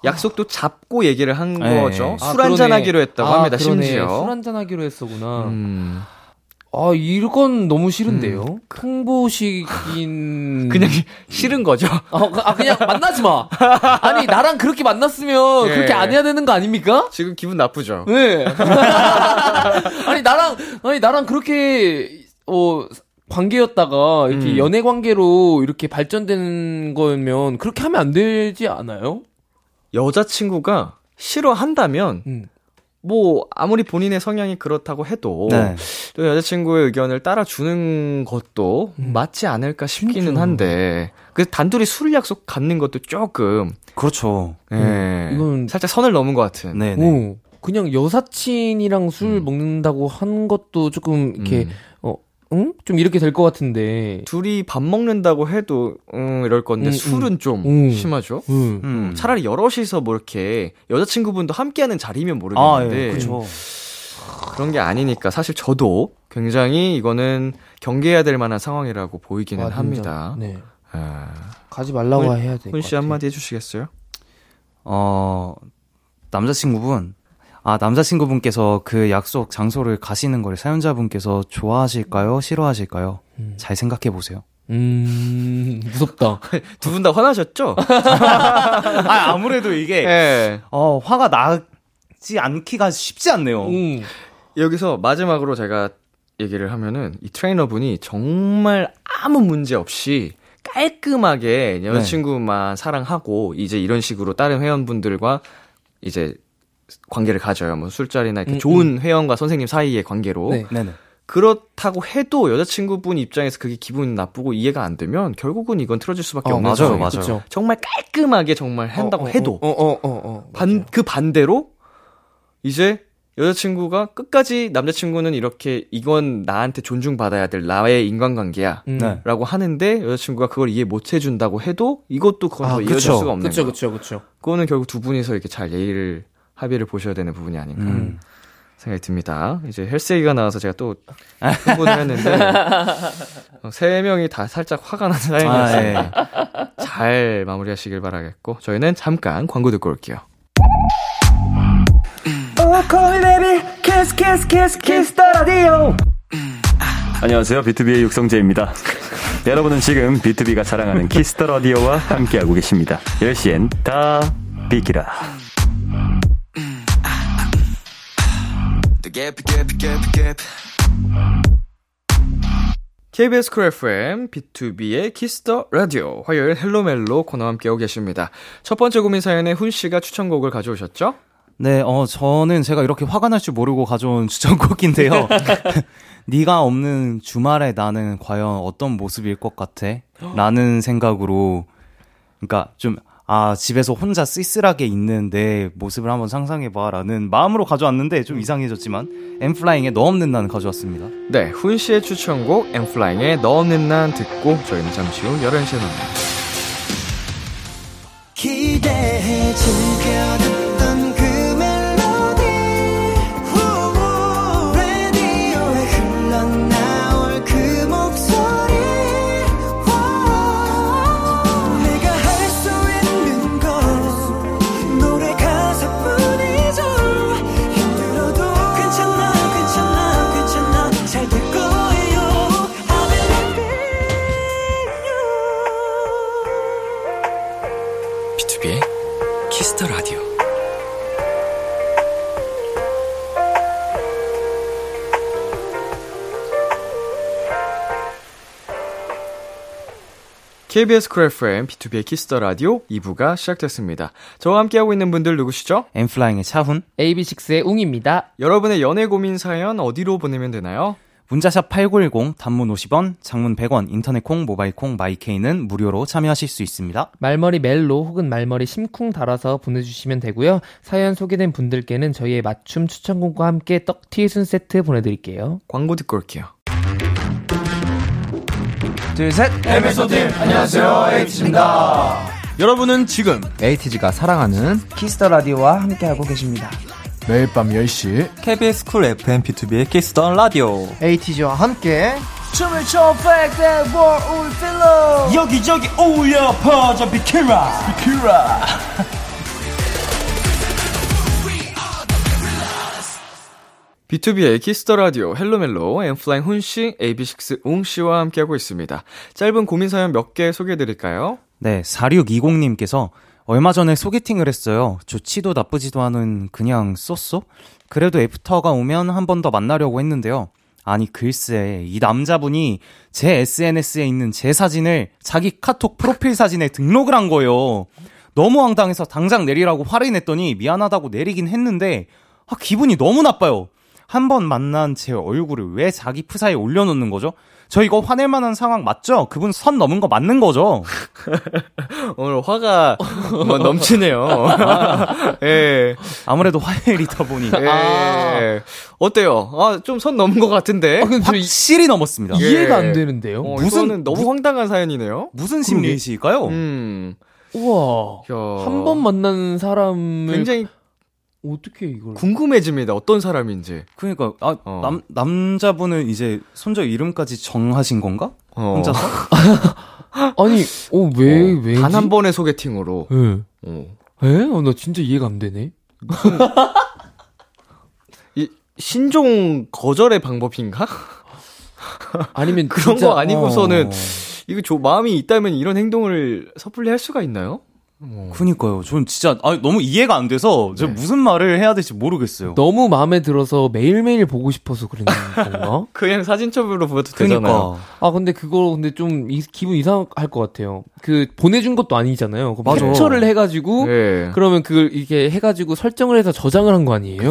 약속도 잡고 얘기를 한 네. 거죠. 아, 술 한잔 그러네. 하기로 했다고 아, 합니다. 그러네. 심지어. 술 한잔 하기로 했었구나. 음. 아, 이건 너무 싫은데요? 통보식인. 그냥 싫은 거죠. 어, 그- 아, 그냥 만나지 마! 아니, 나랑 그렇게 만났으면 예. 그렇게 안 해야 되는 거 아닙니까? 지금 기분 나쁘죠. 네. 아니, 나랑, 아니, 나랑 그렇게, 어, 관계였다가, 이렇게 음. 연애 관계로 이렇게 발전되는 거면 그렇게 하면 안 되지 않아요? 여자친구가 싫어한다면 음. 뭐 아무리 본인의 성향이 그렇다고 해도 네. 또 여자친구의 의견을 따라주는 것도 음. 맞지 않을까 싶기는 진짜. 한데 그 단둘이 술 약속 갖는 것도 조금 그렇죠. 예, 음. 이건- 살짝 선을 넘은 것 같은 네, 네. 오, 그냥 여사친이랑 술 음. 먹는다고 한 것도 조금 이렇게 음. 응? 좀 이렇게 될 것 같은데. 둘이 밥 먹는다고 해도 음 이럴 건데 음, 술은 좀 음. 심하죠. 음. 음. 차라리 여럿이서 뭐 이렇게 여자친구분도 함께하는 자리면 아, 모르겠는데 예, 그렇죠. 그런 게 아니니까 사실 저도 굉장히 이거는 경계해야 될 만한 상황이라고 보이기는 완전, 합니다. 네. 아, 가지 말라고 훈- 해야 돼. 훈씨 한마디 해주시겠어요? 어, 남자친구분, 아, 남자친구분께서 그 약속 장소를 가시는 걸 사연자분께서 좋아하실까요? 싫어하실까요? 음. 잘 생각해 보세요. 음, 무섭다. 두 분 다 화나셨죠? 아, 아무래도 이게, 예. 어, 화가 나지 않기가 쉽지 않네요. 음. 여기서 마지막으로 제가 얘기를 하면은 이 트레이너분이 정말 아무 문제 없이 깔끔하게 여자친구만 사랑하고 이제 이런 식으로 다른 회원분들과 이제 관계를 가져요. 뭐 술자리나 이렇게 음, 좋은 회원과 선생님 사이의 관계로. 네. 네네. 그렇다고 해도 여자친구분 입장에서 그게 기분 나쁘고 이해가 안 되면 결국은 이건 틀어질 수밖에 어, 없는 맞아요, 상황이에요. 맞아요. 그쵸. 정말 깔끔하게 정말 한다고 어, 어, 해도 어, 어, 어, 어. 반, 그 반대로 이제 여자친구가 끝까지 남자친구는 이렇게 이건 나한테 존중받아야 될 나의 인간관계야. 음. 네. 라고 하는데 여자친구가 그걸 이해 못 해준다고 해도 이것도 그건 아, 더 이어질. 수가 없는 그쵸, 거예요. 그쵸, 그쵸. 그거는 결국 두 분이서 이렇게 잘 예의를 합의를 보셔야 되는 부분이 아닌가 음. 생각이 듭니다. 이제 헬스 얘기가 나와서 제가 또 흥분을 했는데 어, 세 명이 다 살짝 화가 난 사연이었습니다. 아, 예. 잘 마무리하시길 바라겠고 저희는 잠깐 광고 듣고 올게요. 안녕하세요. 비투비의 육성재입니다. 여러분은 지금 비투비가 자랑하는 키스 더 라디오와 함께하고 계십니다. 10시엔 다 비키라. KBS 쿨 FM, B2B의 키스터 라디오, 화요일 헬로멜로 코너와 함께하고 계십니다. 첫 번째 고민 사연에 훈 씨가 추천곡을 가져오셨죠? 네, 어, 저는 제가 이렇게 화가 날 줄 모르고 가져온 추천곡인데요. 네가 없는 주말에 나는 과연 어떤 모습일 것 같아? 라는 생각으로, 그러니까 좀, 아, 집에서 혼자 쓸쓸하게 있는 내 모습을 한번 상상해봐. 라는 마음으로 가져왔는데 좀 이상해졌지만, 엠플라잉의 너 없는 난 가져왔습니다. 네, 훈 씨의 추천곡 엠플라잉의 너 없는 난 듣고 저희는 잠시 후 11시에 만나요. 기대해 즐 라디오 KBS 크래프엠 B2B의 키스터 라디오 2부가 시작됐습니다. 저와 함께하고 있는 분들 누구시죠? N.Flying의 차훈, AB6IX의 웅입니다. 여러분의 연애 고민 사연 어디로 보내면 되나요? 문자샵 8910, 단문 50원, 장문 100원, 인터넷 콩, 모바일 콩, my K는 무료로 참여하실 수 있습니다. 말머리 멜로 혹은 말머리 심쿵 달아서 보내주시면 되고요. 사연 소개된 분들께는 저희의 맞춤 추천곡과 함께 떡튀 순 세트 보내드릴게요. 광고 듣고 올게요. 둘, 셋. 여러분은 지금 ATEEZ가 사랑하는 Kiss the Radio와 함께하고 계십니다. 매일 밤 10시 KBS 쿨 FM B2B의 키스터 라디오. 에이티즈와 함께 춤을 춰 백대 월 울 필러. 여기저기 울려 퍼져 비키라. 비키라. B2B의 키스터 라디오 헬로멜로 N.Flying 훈씨, AB6IX 웅씨와 함께하고 있습니다. 짧은 고민 사연 몇 개 소개해드릴까요? 네, 4620님께서 얼마 전에 소개팅을 했어요. 좋지도 나쁘지도 않은 그냥 so so? 그래도 애프터가 오면 한 번 더 만나려고 했는데요. 아니, 글쎄, 이 남자분이 제 SNS에 있는 제 사진을 자기 카톡 프로필 사진에 등록을 한 거예요. 너무 황당해서 당장 내리라고 화를 냈더니 미안하다고 내리긴 했는데, 아, 기분이 너무 나빠요. 한 번 만난 제 얼굴을 왜 자기 프사에 올려놓는 거죠? 저 이거 화낼 만한 상황 맞죠? 그분 선 넘은 거 맞는 거죠? 오늘 화가 뭐 넘치네요. 예. 아무래도 화해리다 보니 예. 어때요? 아, 좀 선 넘은 것 같은데? 아, 근데 확실히 넘었습니다. 예. 이해가 안 되는데요. 어, 무슨- 너무 황당한 사연이네요. 무슨 심리이실까요? 음. 우와. 야. 한 번 만난 사람을 굉장히 어떻게 이걸 궁금해집니다. 어떤 사람인지. 그러니까 아, 어. 남 남자분은 이제 손자 이름까지 정하신 건가? 어. 혼자서? 아니 어왜 왜? 단 한 번의 소개팅으로. 예. 어. 에? 어, 나 진짜 이해가 안 되네. 이 신종 거절의 방법인가? 아니면 그런 진짜, 거 아니고서는 어. 이거 저 마음이 있다면 이런 행동을 섣불리 할 수가 있나요? 어. 그니까요. 전 진짜 아, 너무 이해가 안 돼서 제가 네. 무슨 말을 해야 될지 모르겠어요. 너무 마음에 들어서 매일매일 보고 싶어서 그런 건가? 그냥 사진첩으로 보여도 되잖아요. 그니까 아 근데 그거 근데 좀 이- 기분 이상할 것 같아요. 그 보내준 것도 아니잖아요. 그 맞아. 캡처를 해가지고 네. 그러면 그걸 이렇게 해가지고 설정을 해서 저장을 한 거 아니에요?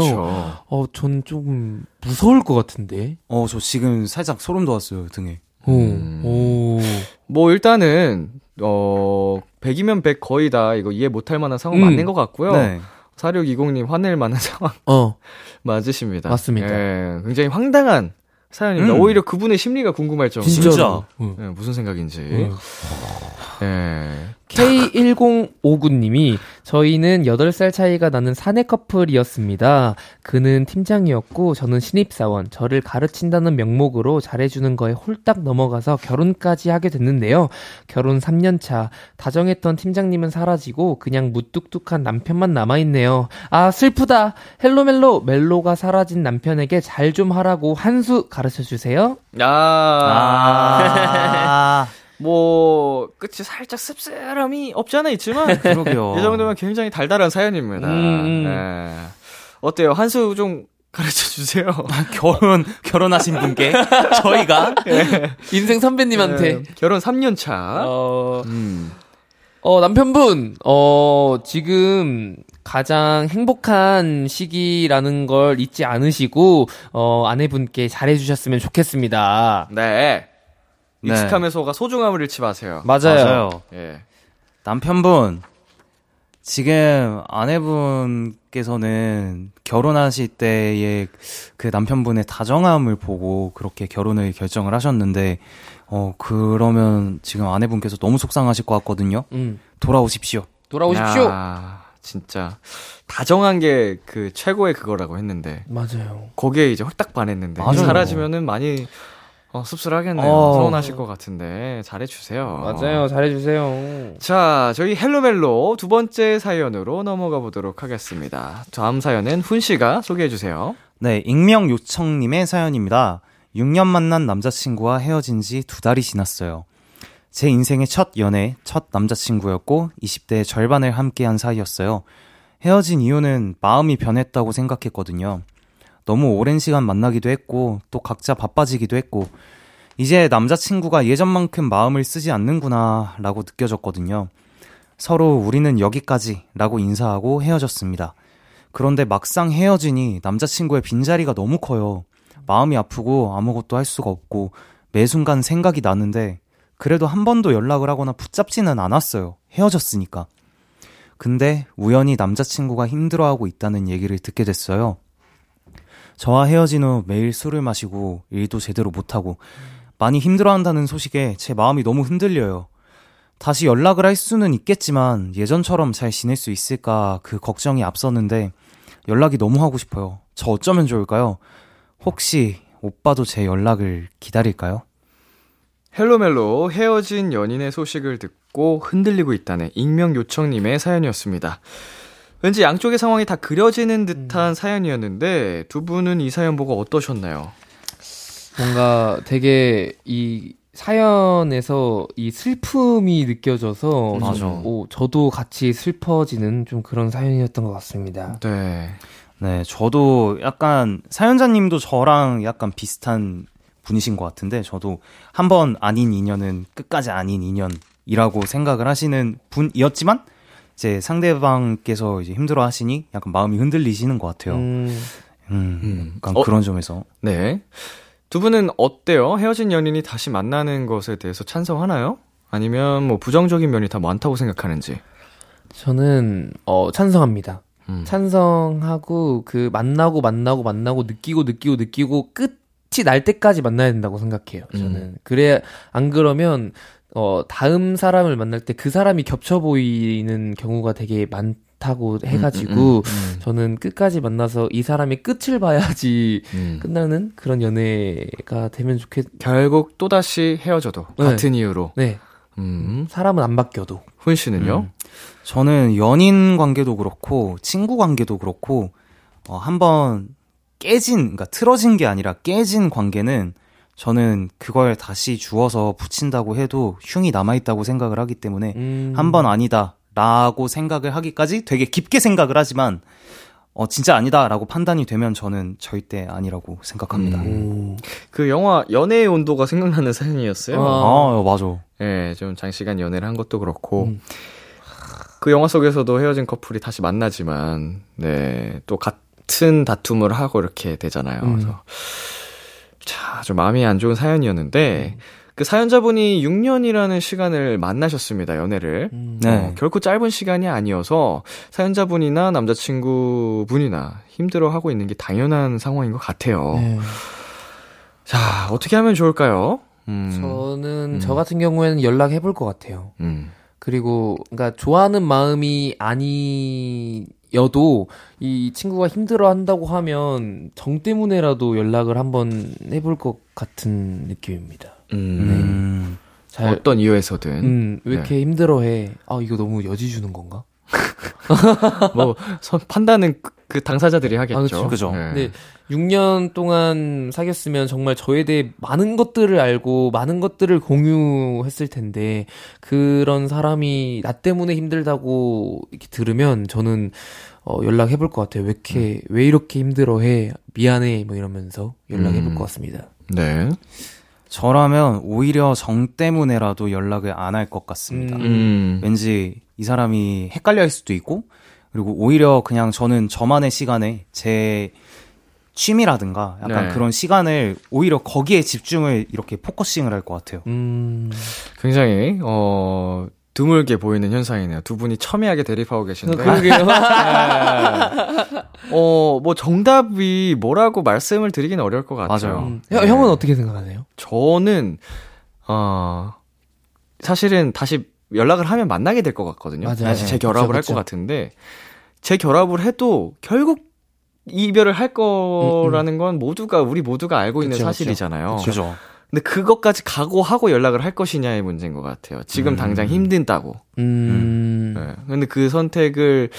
어, 전 조금 무서울 것 같은데. 어, 저 지금 살짝 소름 돋았어요, 등에. 오, 음. 오. 뭐 일단은 어 100이면 100 거의 다 이거 이해 못할 만한 상황 음. 맞는 것 같고요. 네. 4620님 화낼 만한 상황 어, 맞으십니다. 맞습니다. 예, 굉장히 황당한 사연입니다. 음. 오히려 그분의 심리가 궁금할 정도. 진짜. 예, 무슨 생각인지. 응. 예. K1059님이 저희는 8살 차이가 나는 사내 커플이었습니다. 그는 팀장이었고 저는 신입사원. 저를 가르친다는 명목으로 잘해주는 거에 홀딱 넘어가서 결혼까지 하게 됐는데요. 결혼 3년 차. 다정했던 팀장님은 사라지고 그냥 무뚝뚝한 남편만 남아있네요. 아, 슬프다. 헬로멜로 멜로가 사라진 남편에게 잘 좀 하라고 한 수 가르쳐 주세요. 아. 아, 뭐 끝이 살짝 씁쓸함이 없지 않아 있지만 그러게요. 이 정도면 굉장히 달달한 사연입니다. 음. 예. 어때요? 한수 좀 가르쳐 주세요. 결혼 결혼하신 분께 저희가 인생 선배님한테. 예, 결혼 3년 차. 어, 음. 어, 남편분, 어, 지금 가장 행복한 시기라는 걸 잊지 않으시고, 어, 아내분께 잘해 주셨으면 좋겠습니다. 네. 네. 익숙하면서가 소중함을 잃지 마세요. 맞아요. 맞아요. 예. 남편분 지금 아내분께서는 결혼하실 때의 그 남편분의 다정함을 보고 그렇게 결혼을 결정을 하셨는데 어 그러면 지금 아내분께서 너무 속상하실 것 같거든요. 음, 돌아오십시오. 돌아오십시오. 야, 진짜 다정한 게 그 최고의 그거라고 했는데 맞아요. 거기에 이제 홀딱 반했는데 맞아요. 사라지면은 많이 어, 씁쓸하겠네요. 어. 서운하실 것 같은데 잘해주세요. 맞아요. 잘해주세요. 자, 저희 헬로멜로 두 번째 사연으로 넘어가 보도록 하겠습니다. 다음 사연은 훈 씨가 소개해 주세요. 네, 익명 요청님의 사연입니다. 6년 만난 남자친구와 헤어진 지 두 달이 지났어요. 제 인생의 첫 연애, 첫 남자친구였고 20대의 절반을 함께한 사이였어요. 헤어진 이유는 마음이 변했다고 생각했거든요. 너무 오랜 시간 만나기도 했고 또 각자 바빠지기도 했고 이제 남자친구가 예전만큼 마음을 쓰지 않는구나 라고 느껴졌거든요. 서로 우리는 여기까지 라고 인사하고 헤어졌습니다. 그런데 막상 헤어지니 남자친구의 빈자리가 너무 커요. 마음이 아프고 아무것도 할 수가 없고 매 순간 생각이 나는데 그래도 한 번도 연락을 하거나 붙잡지는 않았어요. 헤어졌으니까. 근데 우연히 남자친구가 힘들어하고 있다는 얘기를 듣게 됐어요. 저와 헤어진 후 매일 술을 마시고 일도 제대로 못하고 많이 힘들어한다는 소식에 제 마음이 너무 흔들려요. 다시 연락을 할 수는 있겠지만 예전처럼 잘 지낼 수 있을까 그 걱정이 앞섰는데 연락이 너무 하고 싶어요. 저 어쩌면 좋을까요? 혹시 오빠도 제 연락을 기다릴까요? 헬로멜로 헤어진 연인의 소식을 듣고 흔들리고 있다는 익명 요청님의 사연이었습니다. 왠지 양쪽의 상황이 다 그려지는 듯한 사연이었는데 두 분은 이 사연 보고 어떠셨나요? 뭔가 되게 이 사연에서 이 슬픔이 느껴져서 맞아. 오, 저도 같이 슬퍼지는 좀 그런 사연이었던 것 같습니다. 네. 네, 저도 약간 사연자님도 저랑 약간 비슷한 분이신 것 같은데 저도 한 번 아닌 인연은 끝까지 아닌 인연이라고 생각을 하시는 분이었지만 이제 상대방께서 이제 힘들어 하시니 약간 마음이 흔들리시는 것 같아요. 음, 음, 음. 약간 어? 그런 점에서. 네. 두 분은 어때요? 헤어진 연인이 다시 만나는 것에 대해서 찬성하나요? 아니면 뭐 부정적인 면이 더 많다고 생각하는지? 저는 어 찬성합니다. 음. 찬성하고 그 만나고 만나고 만나고 느끼고 느끼고 느끼고 끝이 날 때까지 만나야 된다고 생각해요. 저는 음. 그래 안 그러면 어 다음 사람을 만날 때 그 사람이 겹쳐 보이는 경우가 되게 많 다고 해가지고 음, 음, 음. 저는 끝까지 만나서 이 사람이 끝을 봐야지 음. 끝나는 그런 연애가 되면 좋겠. 결국 또 다시 헤어져도 네. 같은 이유로. 네 음. 사람은 안 바뀌어도. 훈 씨는요? 음. 저는 연인 관계도 그렇고 친구 관계도 그렇고 어, 한번 깨진 그러니까 틀어진 게 아니라 깨진 관계는 저는 그걸 다시 주워서 붙인다고 해도 흉이 남아 있다고 생각을 하기 때문에 음. 한번 아니다 라고 생각을 하기까지 되게 깊게 생각을 하지만 어 진짜 아니다라고 판단이 되면 저는 절대 아니라고 생각합니다. 음. 그 영화 연애의 온도가 생각나는 사연이었어요. 아. 아 맞아. 예, 좀 장시간 연애를 한 것도 그렇고. 음. 그 영화 속에서도 헤어진 커플이 다시 만나지만, 네, 또 같은 다툼을 하고 이렇게 되잖아요. 음. 그래서, 자, 좀 마음이 안 좋은 사연이었는데, 음. 그 사연자분이 6년이라는 시간을 만나셨습니다, 연애를. 음. 네. 어, 결코 짧은 시간이 아니어서 사연자분이나 남자친구분이나 힘들어하고 있는 게 당연한 상황인 것 같아요. 네. 자, 어떻게 하면 좋을까요? 음, 저는 음. 저 같은 경우에는 연락해 볼 것 같아요. 음, 그리고 그러니까 좋아하는 마음이 아니 어도 이 친구가 힘들어 한다고 하면 정 때문에라도 연락을 한번 해볼 것 같은 느낌입니다. 음, 음. 잘 어떤 이유에서든. 음, 왜 이렇게 힘들어해? 아, 이거 너무 여지 주는 건가? 뭐 선- 판단은 그, 그 당사자들이 하겠죠. 아. 그죠. 네. 근데 6년 동안 사귀었으면 정말 저에 대해 많은 것들을 알고 많은 것들을 공유했을 텐데 그런 사람이 나 때문에 힘들다고 이렇게 들으면 저는 어, 연락해 볼 것 같아요. 왜 이렇게 왜 이렇게 힘들어해? 미안해. 뭐 이러면서 연락해 볼 음. 것 같습니다. 네. 저라면 오히려 정 때문에라도 연락을 안 할 것 같습니다. 음. 음. 왠지 이 사람이 헷갈려 할 수도 있고, 그리고 오히려 그냥 저는 저만의 시간에 제 취미라든가 약간 네. 그런 시간을 오히려 거기에 집중을 이렇게 focusing을 할 것 같아요. 음. 굉장히 어 드물게 보이는 현상이네요. 두 분이 첨예하게 대립하고 계신데. 그러게요. 어, 뭐 정답이 뭐라고 말씀을 드리긴 어려울 것 같아요. 맞아요. 음. 형, 형은 어떻게 생각하세요? 저는 어 사실은 다시 연락을 하면 만나게 될 것 같거든요. 맞아요. 다시 네. 재결합을 할. 것 같은데 제 결합을 해도 결국 이별을 할 거라는 건 모두가 우리 모두가 알고 있는 그쵸. 사실이잖아요. 그죠? 근데 그것까지 각오하고 연락을 할 것이냐의 문제인 것 같아요. 지금 음. 당장 힘든다고. 음. 네. 근데 그 선택을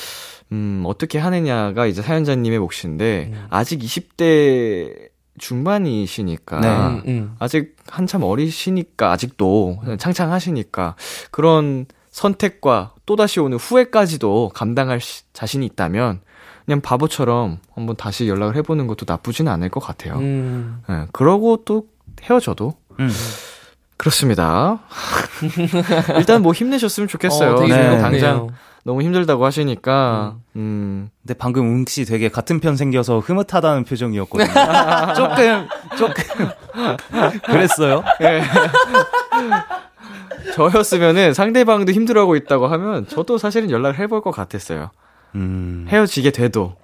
음, 어떻게 하느냐가 이제 사연자님의 몫인데 음. 아직 20대 중반이시니까 네. 음, 음. 아직 한참 어리시니까 아직도 창창하시니까 그런 선택과 또다시 오는 후회까지도 감당할 시- 자신이 있다면 그냥 바보처럼 한번 다시 연락을 해보는 것도 나쁘지는 않을 것 같아요. 음. 네, 그러고 또 헤어져도 음. 그렇습니다. 일단 뭐 힘내셨으면 좋겠어요. 어, 네. 당장 너무 힘들다고 하시니까 음. 근데 방금 웅씨 되게 같은 편 생겨서 흐뭇하다는 표정이었거든요. 조금 조금 그랬어요. 저였으면은 상대방도 힘들어하고 있다고 하면 저도 사실은 연락을 해볼 것 같았어요. 음. 헤어지게 돼도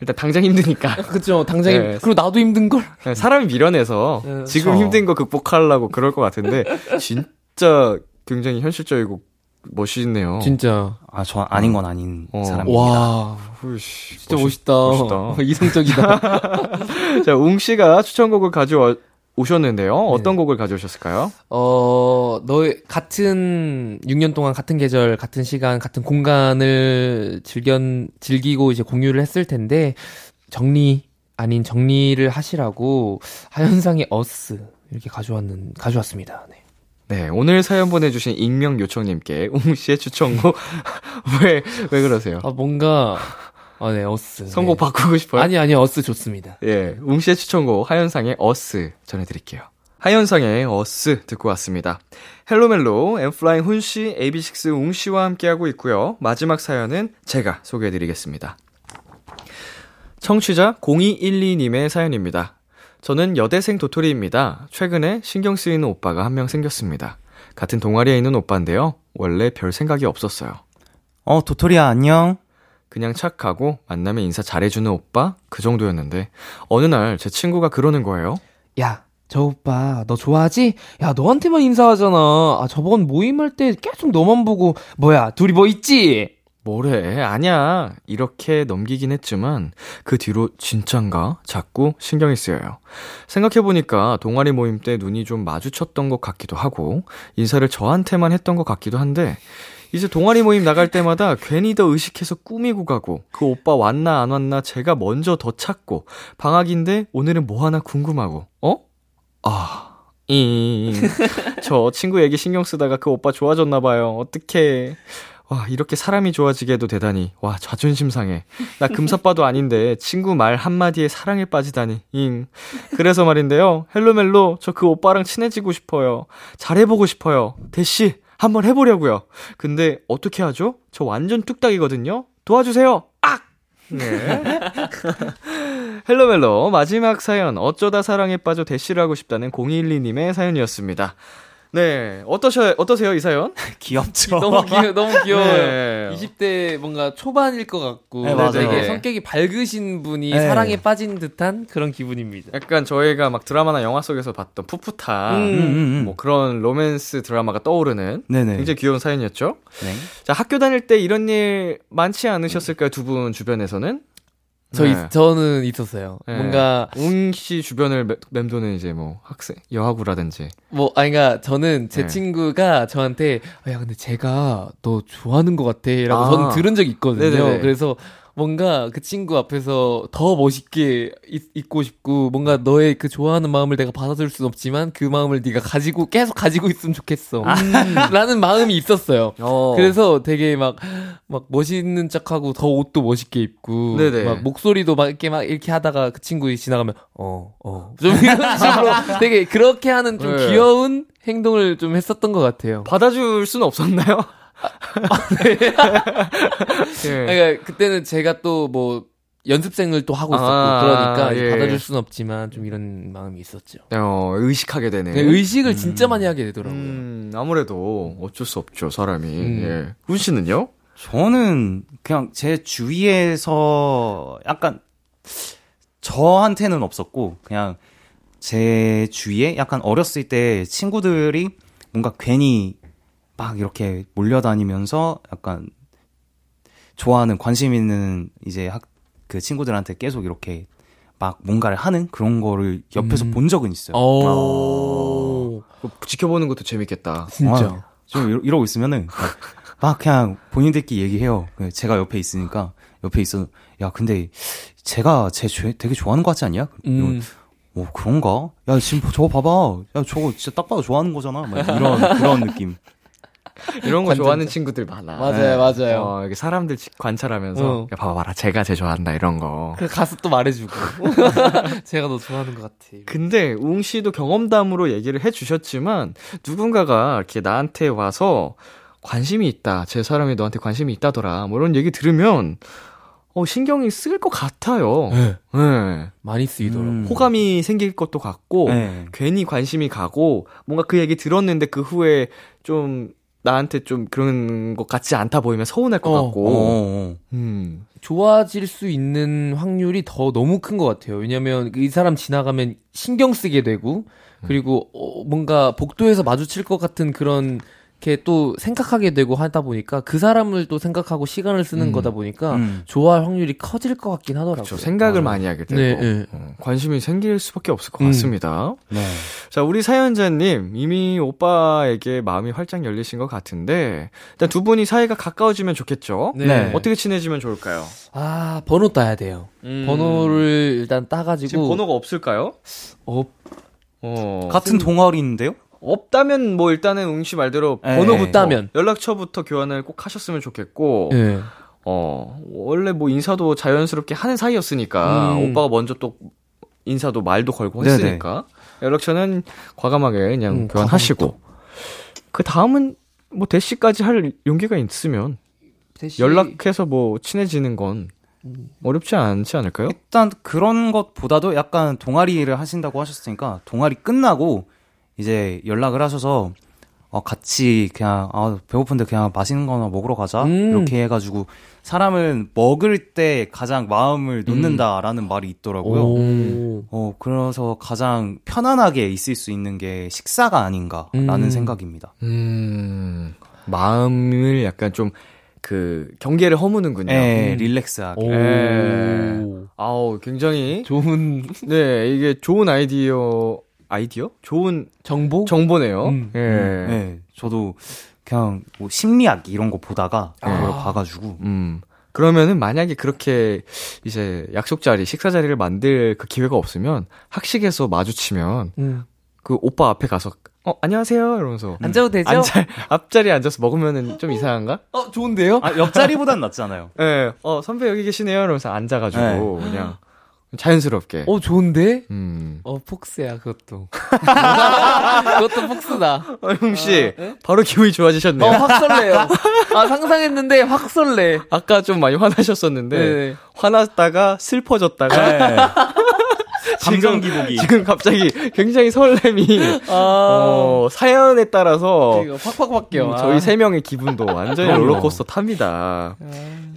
일단 당장 힘드니까 그죠. 당장에 네. 그리고 나도 힘든 걸. 사람이 미련해서 네, 지금 그쵸. 힘든 거 극복하려고 그럴 것 같은데 진짜 굉장히 현실적이고 멋있네요. 진짜. 아, 저 아닌 건 아닌 어. 사람입니다. 와. 후이씨, 진짜 멋있- 멋있다. 멋있다. 이성적이다. 자, 웅 씨가 추천곡을 가져와 오셨는데요. 네. 어떤 곡을 가져오셨을까요? 어, 너의 같은 6년 동안 같은 계절, 같은 시간, 같은 공간을 즐겨 즐기고 이제 공유를 했을 텐데 정리 아닌 정리를 하시라고 하현상의 어스 이렇게 가져왔는 가져왔습니다. 네. 네, 오늘 사연 보내주신 익명 요청님께 웅 씨의 추천곡 왜 왜 그러세요? 아 뭔가 아, 네, 어스. 선곡 네. 바꾸고 싶어요? 아니 아니 어스 좋습니다. 예, 웅 씨의 추천곡 하현상의 어스 전해드릴게요. 하현상의 Us 듣고 왔습니다. 헬로멜로, N.Flying 훈 씨, AB6IX 웅 씨와 함께하고 있고요. 마지막 사연은 제가 소개해드리겠습니다. 청취자 0212님의 사연입니다. 저는 여대생 도토리입니다. 최근에 신경 쓰이는 오빠가 한 명 생겼습니다. 같은 동아리에 있는 오빠인데요. 원래 별 생각이 없었어요. 어, 도토리야, 안녕. 그냥 착하고 만나면 인사 잘해주는 오빠? 그 정도였는데 어느 날 제 친구가 그러는 거예요. 야, 저 오빠 너 좋아하지? 야, 너한테만 인사하잖아. 아, 저번 모임할 때 계속 너만 보고 뭐야, 둘이 뭐 있지? 뭐래? 아니야. 이렇게 넘기긴 했지만 그 뒤로 진짠가? 자꾸 신경이 쓰여요. 생각해보니까 동아리 모임 때 눈이 좀 마주쳤던 것 같기도 하고 인사를 저한테만 했던 것 같기도 한데 이제 동아리 모임 나갈 때마다 괜히 더 의식해서 꾸미고 가고 그 오빠 왔나 안 왔나 제가 먼저 더 찾고 방학인데 오늘은 뭐 하나 궁금하고 어? 아... 잉. 저 친구 얘기 신경 쓰다가 그 오빠 좋아졌나 봐요. 어떡해. 와, 이렇게 사람이 좋아지게 해도 되다니. 와, 자존심 상해. 나 금사빠도 아닌데 친구 말 한마디에 사랑에 빠지다니. 잉. 그래서 말인데요. 헬로멜로, 저 그 오빠랑 친해지고 싶어요. 잘해보고 싶어요. 대시, 한번 해보려고요. 근데 어떻게 하죠? 저 완전 뚝딱이거든요. 도와주세요. 악! 네. 헬로멜로 마지막 사연 어쩌다 사랑에 빠져 대시를 하고 싶다는 012님의 사연이었습니다. 네, 어떠셔 어떠세요 이 사연? 귀엽죠? 너무 귀여 너무 귀여워요. 네. 20대 뭔가 초반일 것 같고 네, 맞아요. 되게 성격이 밝으신 분이 네. 사랑에 빠진 듯한 그런 기분입니다. 약간 저희가 막 드라마나 영화 속에서 봤던 풋풋한 음. 음, 음, 음. 뭐 그런 로맨스 드라마가 떠오르는 네네. 굉장히 귀여운 사연이었죠. 네. 자, 학교 다닐 때 이런 일 많지 않으셨을까요? 두 분 주변에서는? 저 네. 있- 저는 있었어요. 네. 뭔가 웅씨 주변을 맴- 맴도는 이제 뭐 학생 여하구라든지 뭐 아니 그러니까 저는 제 네. 친구가 저한테 아, 야 근데 제가 너 좋아하는 것 같아라고 아. 저는 들은 적이 있거든요. 네네네. 그래서 뭔가 그 친구 앞에서 더 멋있게 있, 있고 싶고 뭔가 너의 그 좋아하는 마음을 내가 받아줄 순 없지만 그 마음을 네가 가지고 계속 가지고 있으면 좋겠어. 라는 마음이 있었어요. 어. 그래서 되게 막, 막 멋있는 척하고 더 옷도 멋있게 입고. 네네. 막 목소리도 막 이렇게 막 이렇게 하다가 그 친구 지나가면, 어, 어. 좀 이런 식으로 되게 그렇게 하는 좀 네. 귀여운 행동을 좀 했었던 것 같아요. 받아줄 수는 없었나요? 예. 그러니까 그때는 제가 또 뭐 연습생을 또 하고 있었고 아, 그러니까 예. 받아줄 수는 없지만 좀 이런 마음이 있었죠. 어, 의식하게 되네. 그냥 의식을 진짜 많이 하게 되더라고요. 음, 아무래도 어쩔 수 없죠, 사람이. 음. 예. 훈 씨는요? 저는 그냥 제 주위에서 약간 저한테는 없었고 그냥 제 주위에 약간 어렸을 때 친구들이 뭔가 괜히 막 이렇게 몰려다니면서 약간 좋아하는 관심 있는 이제 학 그 친구들한테 계속 이렇게 막 뭔가를 하는 그런 거를 옆에서 음. 본 적은 있어요. 오. 그거 지켜보는 것도 재밌겠다. 진짜. 아, 좀 이러, 이러 고 있으면은 막, 막 그냥 본인들끼리 얘기해요. 그 제가 옆에 있으니까 옆에 있어. 야 근데 제가 쟤 조- 되게 좋아하는 거 같지 않냐? 음. 어 그런가? 야 지금 저거 봐봐. 야 저거 진짜 딱 봐도 좋아하는 거잖아. 막 이런 그런 느낌. 이런 거. 좋아하는 친구들 많아. 맞아요, 맞아요. 어, 이렇게 사람들 지- 관찰하면서 어. 야, 봐봐 봐라 제가 제일 좋아한다 이런 거. 그 가서 또 말해주고. 제가 너 좋아하는 것 같아. 근데 웅 씨도 경험담으로 얘기를 해주셨지만 누군가가 이렇게 나한테 와서 관심이 있다, 제 사람이 너한테 관심이 있다더라, 뭐 이런 얘기 들으면 어 신경이 쓰일 것 같아요. 네. 네. 많이 쓰이더라고. 음. 호감이 생길 것도 같고 네. 괜히 관심이 가고 뭔가 그 얘기 들었는데 그 후에 좀 나한테 좀 그런 것 같지 않다 보이면 서운할 것 어, 같고. 어, 어. 음. 좋아질 수 있는 확률이 더 너무 큰 것 같아요. 왜냐면 이 사람 지나가면 신경 쓰게 되고, 그리고 어, 뭔가 복도에서 마주칠 것 같은 그런 게 또 생각하게 되고 하다 보니까 그 사람을 또 생각하고 시간을 쓰는 음. 거다 보니까 음. 좋아할 확률이 커질 것 같긴 하더라고요. 그렇죠. 생각을 많이 하게 되고 네, 네. 어, 관심이 생길 수밖에 없을 것 음. 같습니다. 네. 자, 우리 사연자님 이미 오빠에게 마음이 활짝 열리신 것 같은데 일단 두 분이 사이가 가까워지면 좋겠죠. 네. 네. 어떻게 친해지면 좋을까요? 아 번호 따야 돼요. 음. 번호를 일단 따가지고 지금 번호가 없을까요? 어, 어. 같은 동아리인데요? 없다면 뭐 일단은 웅 씨 말대로 네. 번호부터 따면. 연락처부터 교환을 꼭 하셨으면 좋겠고 예. 어 원래 뭐 인사도 자연스럽게 하는 사이였으니까 음. 오빠가 먼저 또 인사도 말도 걸고 네네. 했으니까 연락처는 과감하게 그냥 음, 교환하시고 그 다음은 뭐 대시까지 할 용기가 있으면 대시- 연락해서 뭐 친해지는 건 어렵지 않지 않을까요? 일단 그런 것보다도 약간 동아리를 하신다고 하셨으니까 동아리 끝나고 이제 연락을 하셔서 어, 같이 그냥 아, 배고픈데 그냥 맛있는 거나 먹으러 가자 음. 이렇게 해가지고 사람은 먹을 때 가장 마음을 놓는다라는 말이 있더라고요. 오. 어 그래서 가장 편안하게 있을 수 있는 게 식사가 아닌가라는 음. 생각입니다. 음 마음을 약간 좀 그 경계를 허무는군요. 네, 음. 릴렉스하게. 오. 예. 아우 굉장히 좋은 네 이게 좋은 아이디어 아이디어 좋은 정보? 정보네요. 음. 예. 네, 저도 그냥 뭐 심리학 이런 거 보다가 그걸 아. 봐가지고 음. 그러면은 만약에 그렇게 이제 약속 자리, 식사 자리를 만들 그 기회가 없으면 학식에서 마주치면 음. 그 오빠 앞에 가서 어 안녕하세요 이러면서 앉아도 되죠? 앉아 앞자리에 앉아서 먹으면은 좀 이상한가? 어, 좋은데요? 아, 옆자리보단 낫잖아요. 예. 어 선배 여기 계시네요 이러면서 앉아가지고 그냥 자연스럽게. 어, 좋은데? 음. 어, 폭스야, 그것도. 그것도 폭스다. 어용 씨 네? 바로 기분이 좋아지셨네요. 어, 확 설레요. 아, 상상했는데 확 설레. 아까 좀 많이 화나셨었는데 네. 화났다가 슬퍼졌다가 감정 기복이. 지금 갑자기 굉장히 설렘이 아, 어, 사연에 따라서 확확 바뀌어. 음, 아. 저희 세 명의 기분도 완전히. 롤러코스터 탑니다.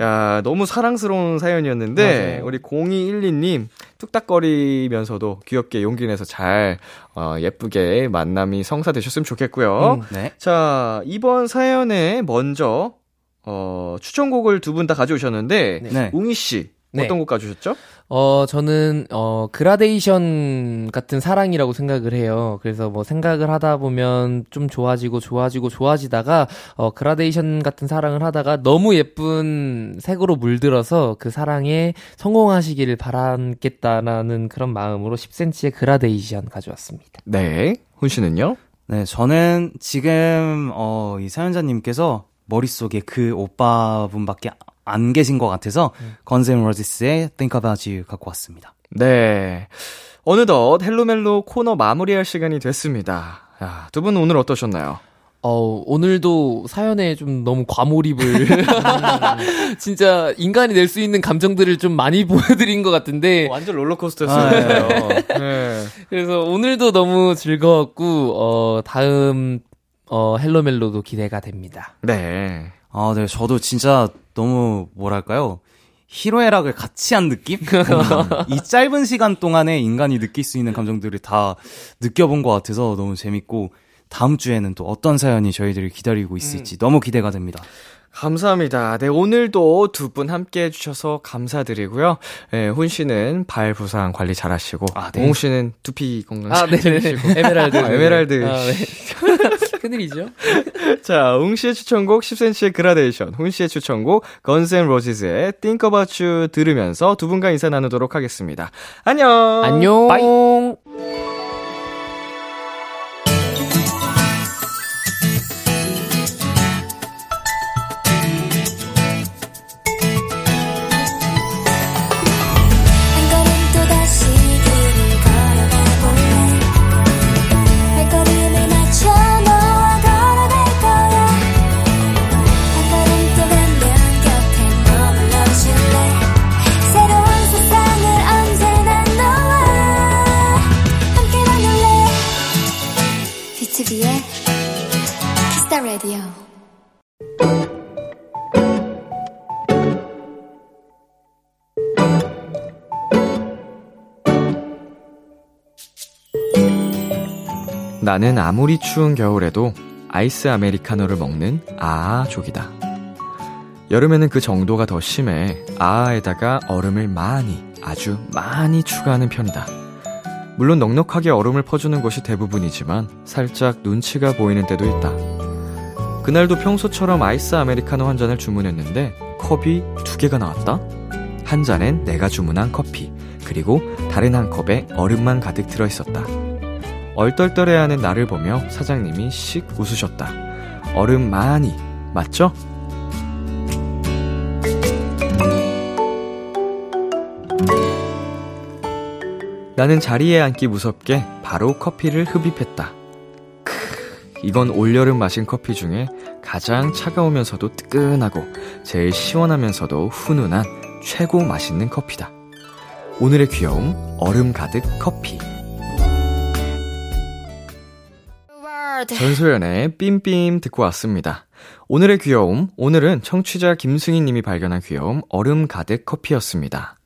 야, 너무 사랑스러운 사연이었는데 맞아요. 우리 0212님 뚝딱거리면서도 귀엽게 용기 내서 잘 어, 예쁘게 만남이 성사되셨으면 좋겠고요. 음. 네. 자, 이번 사연에 먼저 어, 추천곡을 두 분 다 가져오셨는데 네. 웅이 씨 네. 어떤 곡 가져오셨죠? 어, 저는, 어, 그라데이션 같은 사랑이라고 생각을 해요. 그래서 뭐 생각을 하다 보면 좀 좋아지고 좋아지고 좋아지다가, 어, 그라데이션 같은 사랑을 하다가 너무 예쁜 색으로 물들어서 그 사랑에 성공하시기를 바라겠다라는 그런 마음으로 10cm의 그라데이션 가져왔습니다. 네. 훈 씨는요? 네, 저는 지금 어, 이 사연자님께서 머릿속에 그 오빠분밖에 안 계신 것 같아서 건센 로지스의 Think About You 갖고 왔습니다. 네. 어느덧 헬로멜로 코너 마무리할 시간이 됐습니다. 야, 두분 오늘 어떠셨나요? 어, 오늘도 사연에 좀 너무 과몰입을. 진짜 인간이 낼 수 있는 감정들을 좀 많이 보여드린 것 같은데. 완전 롤러코스터였어요. 네. 그래서 오늘도 너무 즐거웠고, 어, 다음, 어, 헬로멜로도 기대가 됩니다. 네. 아, 네, 저도 진짜 너무 뭐랄까요? 희로애락을 같이 한 느낌? 음, 이 짧은 시간 동안에 인간이 느낄 수 있는 감정들을 다 느껴본 것 같아서 너무 재밌고 다음 주에는 또 어떤 사연이 저희들을 기다리고 있을지 너무 기대가 됩니다. 감사합니다. 네, 오늘도 두 분 함께 해주셔서 감사드리고요. 네, 훈 씨는 발 부상 관리 잘 하시고, 아, 네. 웅 씨는 두피 건강 아, 잘 네네. 지키시고. 에메랄드. 아, 에메랄드. 아, 네. 큰일이죠? 자, 웅 씨의 추천곡 10cm의 그라데이션, 훈 씨의 추천곡 Guns N' Roses의 Think About You 들으면서 두 분과 인사 나누도록 하겠습니다. 안녕! 안녕! Bye. 나는 아무리 추운 겨울에도 아이스 아메리카노를 먹는 아아족이다. 여름에는 그 정도가 더 심해 아아에다가 얼음을 많이, 아주 많이 추가하는 편이다. 물론 넉넉하게 얼음을 퍼주는 것이 대부분이지만 살짝 눈치가 보이는 때도 있다. 그날도 평소처럼 아이스 아메리카노 한 잔을 주문했는데 컵이 두 개가 나왔다? 한 잔엔 내가 주문한 커피, 그리고 다른 한 컵에 얼음만 가득 들어 있었다. 얼떨떨해하는 나를 보며 사장님이 씩 웃으셨다. 얼음 많이, 맞죠? 나는 자리에 앉기 무섭게 바로 커피를 흡입했다. 크, 이건 올여름 마신 커피 중에 가장 차가우면서도 뜨끈하고 제일 시원하면서도 훈훈한 최고 맛있는 커피다. 오늘의 귀여움, 얼음 가득 커피. 전소연의 삠삠 듣고 왔습니다. 오늘의 귀여움, 오늘은 청취자 김승희 님이 발견한 귀여움, 얼음 가득 커피였습니다.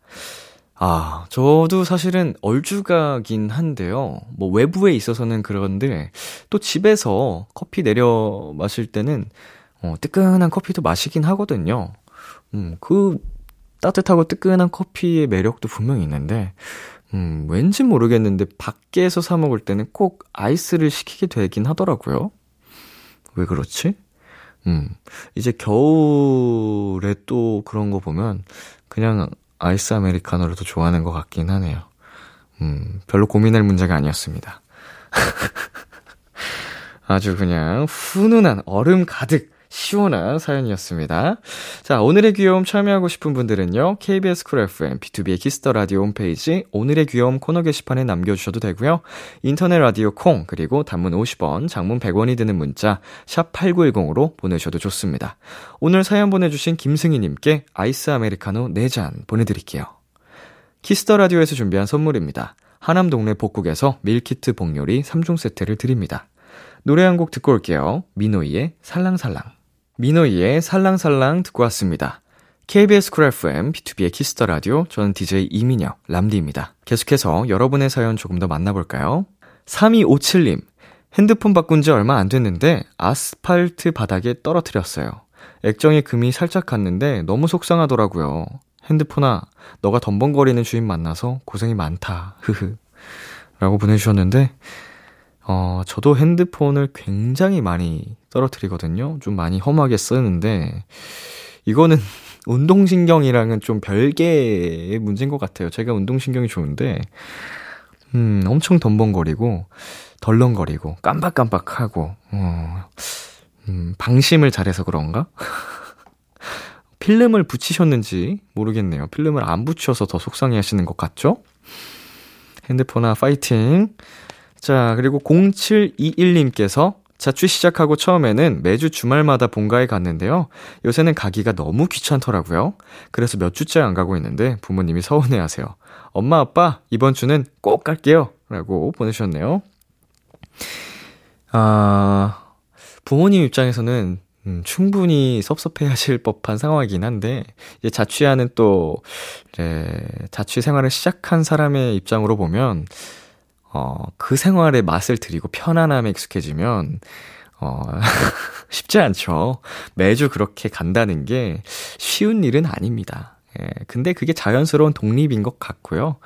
아, 저도 사실은 얼주가긴 한데요. 뭐 외부에 있어서는 그런데 또 집에서 커피 내려 마실 때는 어, 뜨끈한 커피도 마시긴 하거든요. 음, 그 따뜻하고 뜨끈한 커피의 매력도 분명히 있는데 음, 왠지 모르겠는데 밖에서 사 먹을 때는 꼭 아이스를 시키게 되긴 하더라고요. 왜 그렇지? 음, 이제 겨울에 또 그런 거 보면 그냥 아이스 아메리카노를 더 좋아하는 것 같긴 하네요. 음, 별로 고민할 문제가 아니었습니다. 아주 그냥 훈훈한 얼음 가득 시원한 사연이었습니다. 자, 오늘의 귀여움 참여하고 싶은 분들은요, KBS 쿨 FM, B2B의 키스터 라디오 홈페이지, 오늘의 귀여움 코너 게시판에 남겨 주셔도 되고요. 인터넷 라디오 콩, 그리고 단문 50원, 장문 100원이 드는 문자, 샵 8910으로 보내셔도 좋습니다. 오늘 사연 보내 주신 김승희 님께 아이스 아메리카노 4잔 보내 드릴게요. Kiss the Radio에서 준비한 선물입니다. 하남 동네 복국에서 밀키트 복요리 3종 세트를 드립니다. 노래 한 곡 듣고 올게요. 미노이의 살랑살랑. 미노이의 살랑살랑 듣고 왔습니다. KBS 쿨 FM, B2B의 키스터 라디오, 저는 DJ 이민혁, 람디입니다. 계속해서 여러분의 사연 조금 더 만나볼까요? 3257님, 핸드폰 바꾼 지 얼마 안 됐는데 아스팔트 바닥에 떨어뜨렸어요. 액정에 금이 살짝 갔는데 너무 속상하더라고요. 핸드폰아, 너가 덤벙거리는 주인 만나서 고생이 많다. 흐흐. 라고 보내주셨는데, 어, 저도 핸드폰을 굉장히 많이 떨어뜨리거든요. 좀 많이 험하게 쓰는데, 이거는 운동신경이랑은 좀 별개의 문제인 것 같아요. 제가 운동신경이 좋은데, 음, 엄청 덤벙거리고, 덜렁거리고, 깜박깜박하고, 어, 음, 방심을 잘해서 그런가? 필름을 붙이셨는지 모르겠네요. 필름을 안 붙여서 더 속상해 하시는 것 같죠? 핸드폰아 파이팅! 자, 그리고 0721님께서 자취 시작하고 처음에는 매주 주말마다 본가에 갔는데요. 요새는 가기가 너무 귀찮더라고요. 그래서 몇 주째 안 가고 있는데 부모님이 서운해 하세요. 엄마, 아빠, 이번 주는 꼭 갈게요. 라고 보내주셨네요. 아, 부모님 입장에서는 음, 충분히 섭섭해 하실 법한 상황이긴 한데, 이제 자취하는 또, 이제 자취 생활을 시작한 사람의 입장으로 보면, 어, 그 생활의 맛을 들이고 편안함에 익숙해지면, 어, 쉽지 않죠. 매주 그렇게 간다는 게 쉬운 일은 아닙니다. 예, 근데 그게 자연스러운 독립인 것 같고요.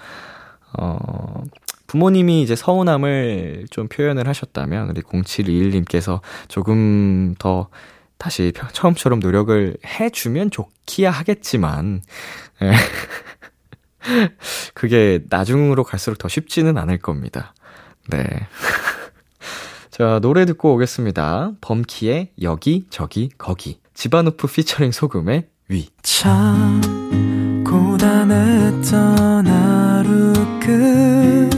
어, 부모님이 이제 서운함을 좀 표현을 하셨다면, 우리 0721님께서 조금 더 다시 처음처럼 노력을 해주면 좋기야 하겠지만, 예. 그게 나중으로 갈수록 더 쉽지는 않을 겁니다. 네. 자, 노래 듣고 오겠습니다. 범키의 여기, 저기, 거기. 지바누프 피처링 소금의 위. 참, 고단했던 하루 끝널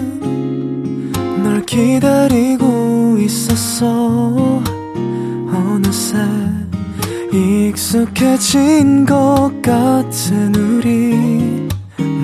기다리고 있었어. 어느새 익숙해진 것 같은 우리.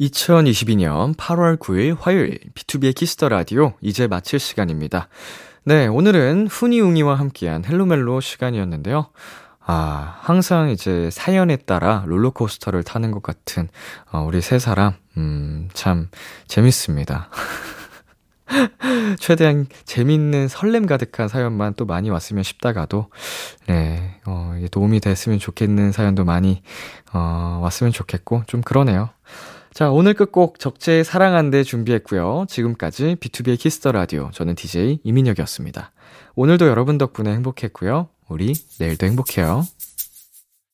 2022년 8월 9일 화요일 B2B의 키스터 라디오 이제 마칠 시간입니다. 네, 오늘은 훈이웅이와 함께한 헬로멜로 시간이었는데요. 아, 항상 이제 사연에 따라 롤러코스터를 타는 것 같은, 어, 우리 세 사람, 음, 참, 재밌습니다. 최대한 재밌는 설렘 가득한 사연만 또 많이 왔으면 싶다가도, 네, 어, 도움이 됐으면 좋겠는 사연도 많이, 어, 왔으면 좋겠고, 좀 그러네요. 자, 오늘 끝곡 적재의 사랑한대 준비했고요. 지금까지 B2B의 키스터 라디오. 저는 DJ 이민혁이었습니다. 오늘도 여러분 덕분에 행복했고요. 우리 내일도 행복해요.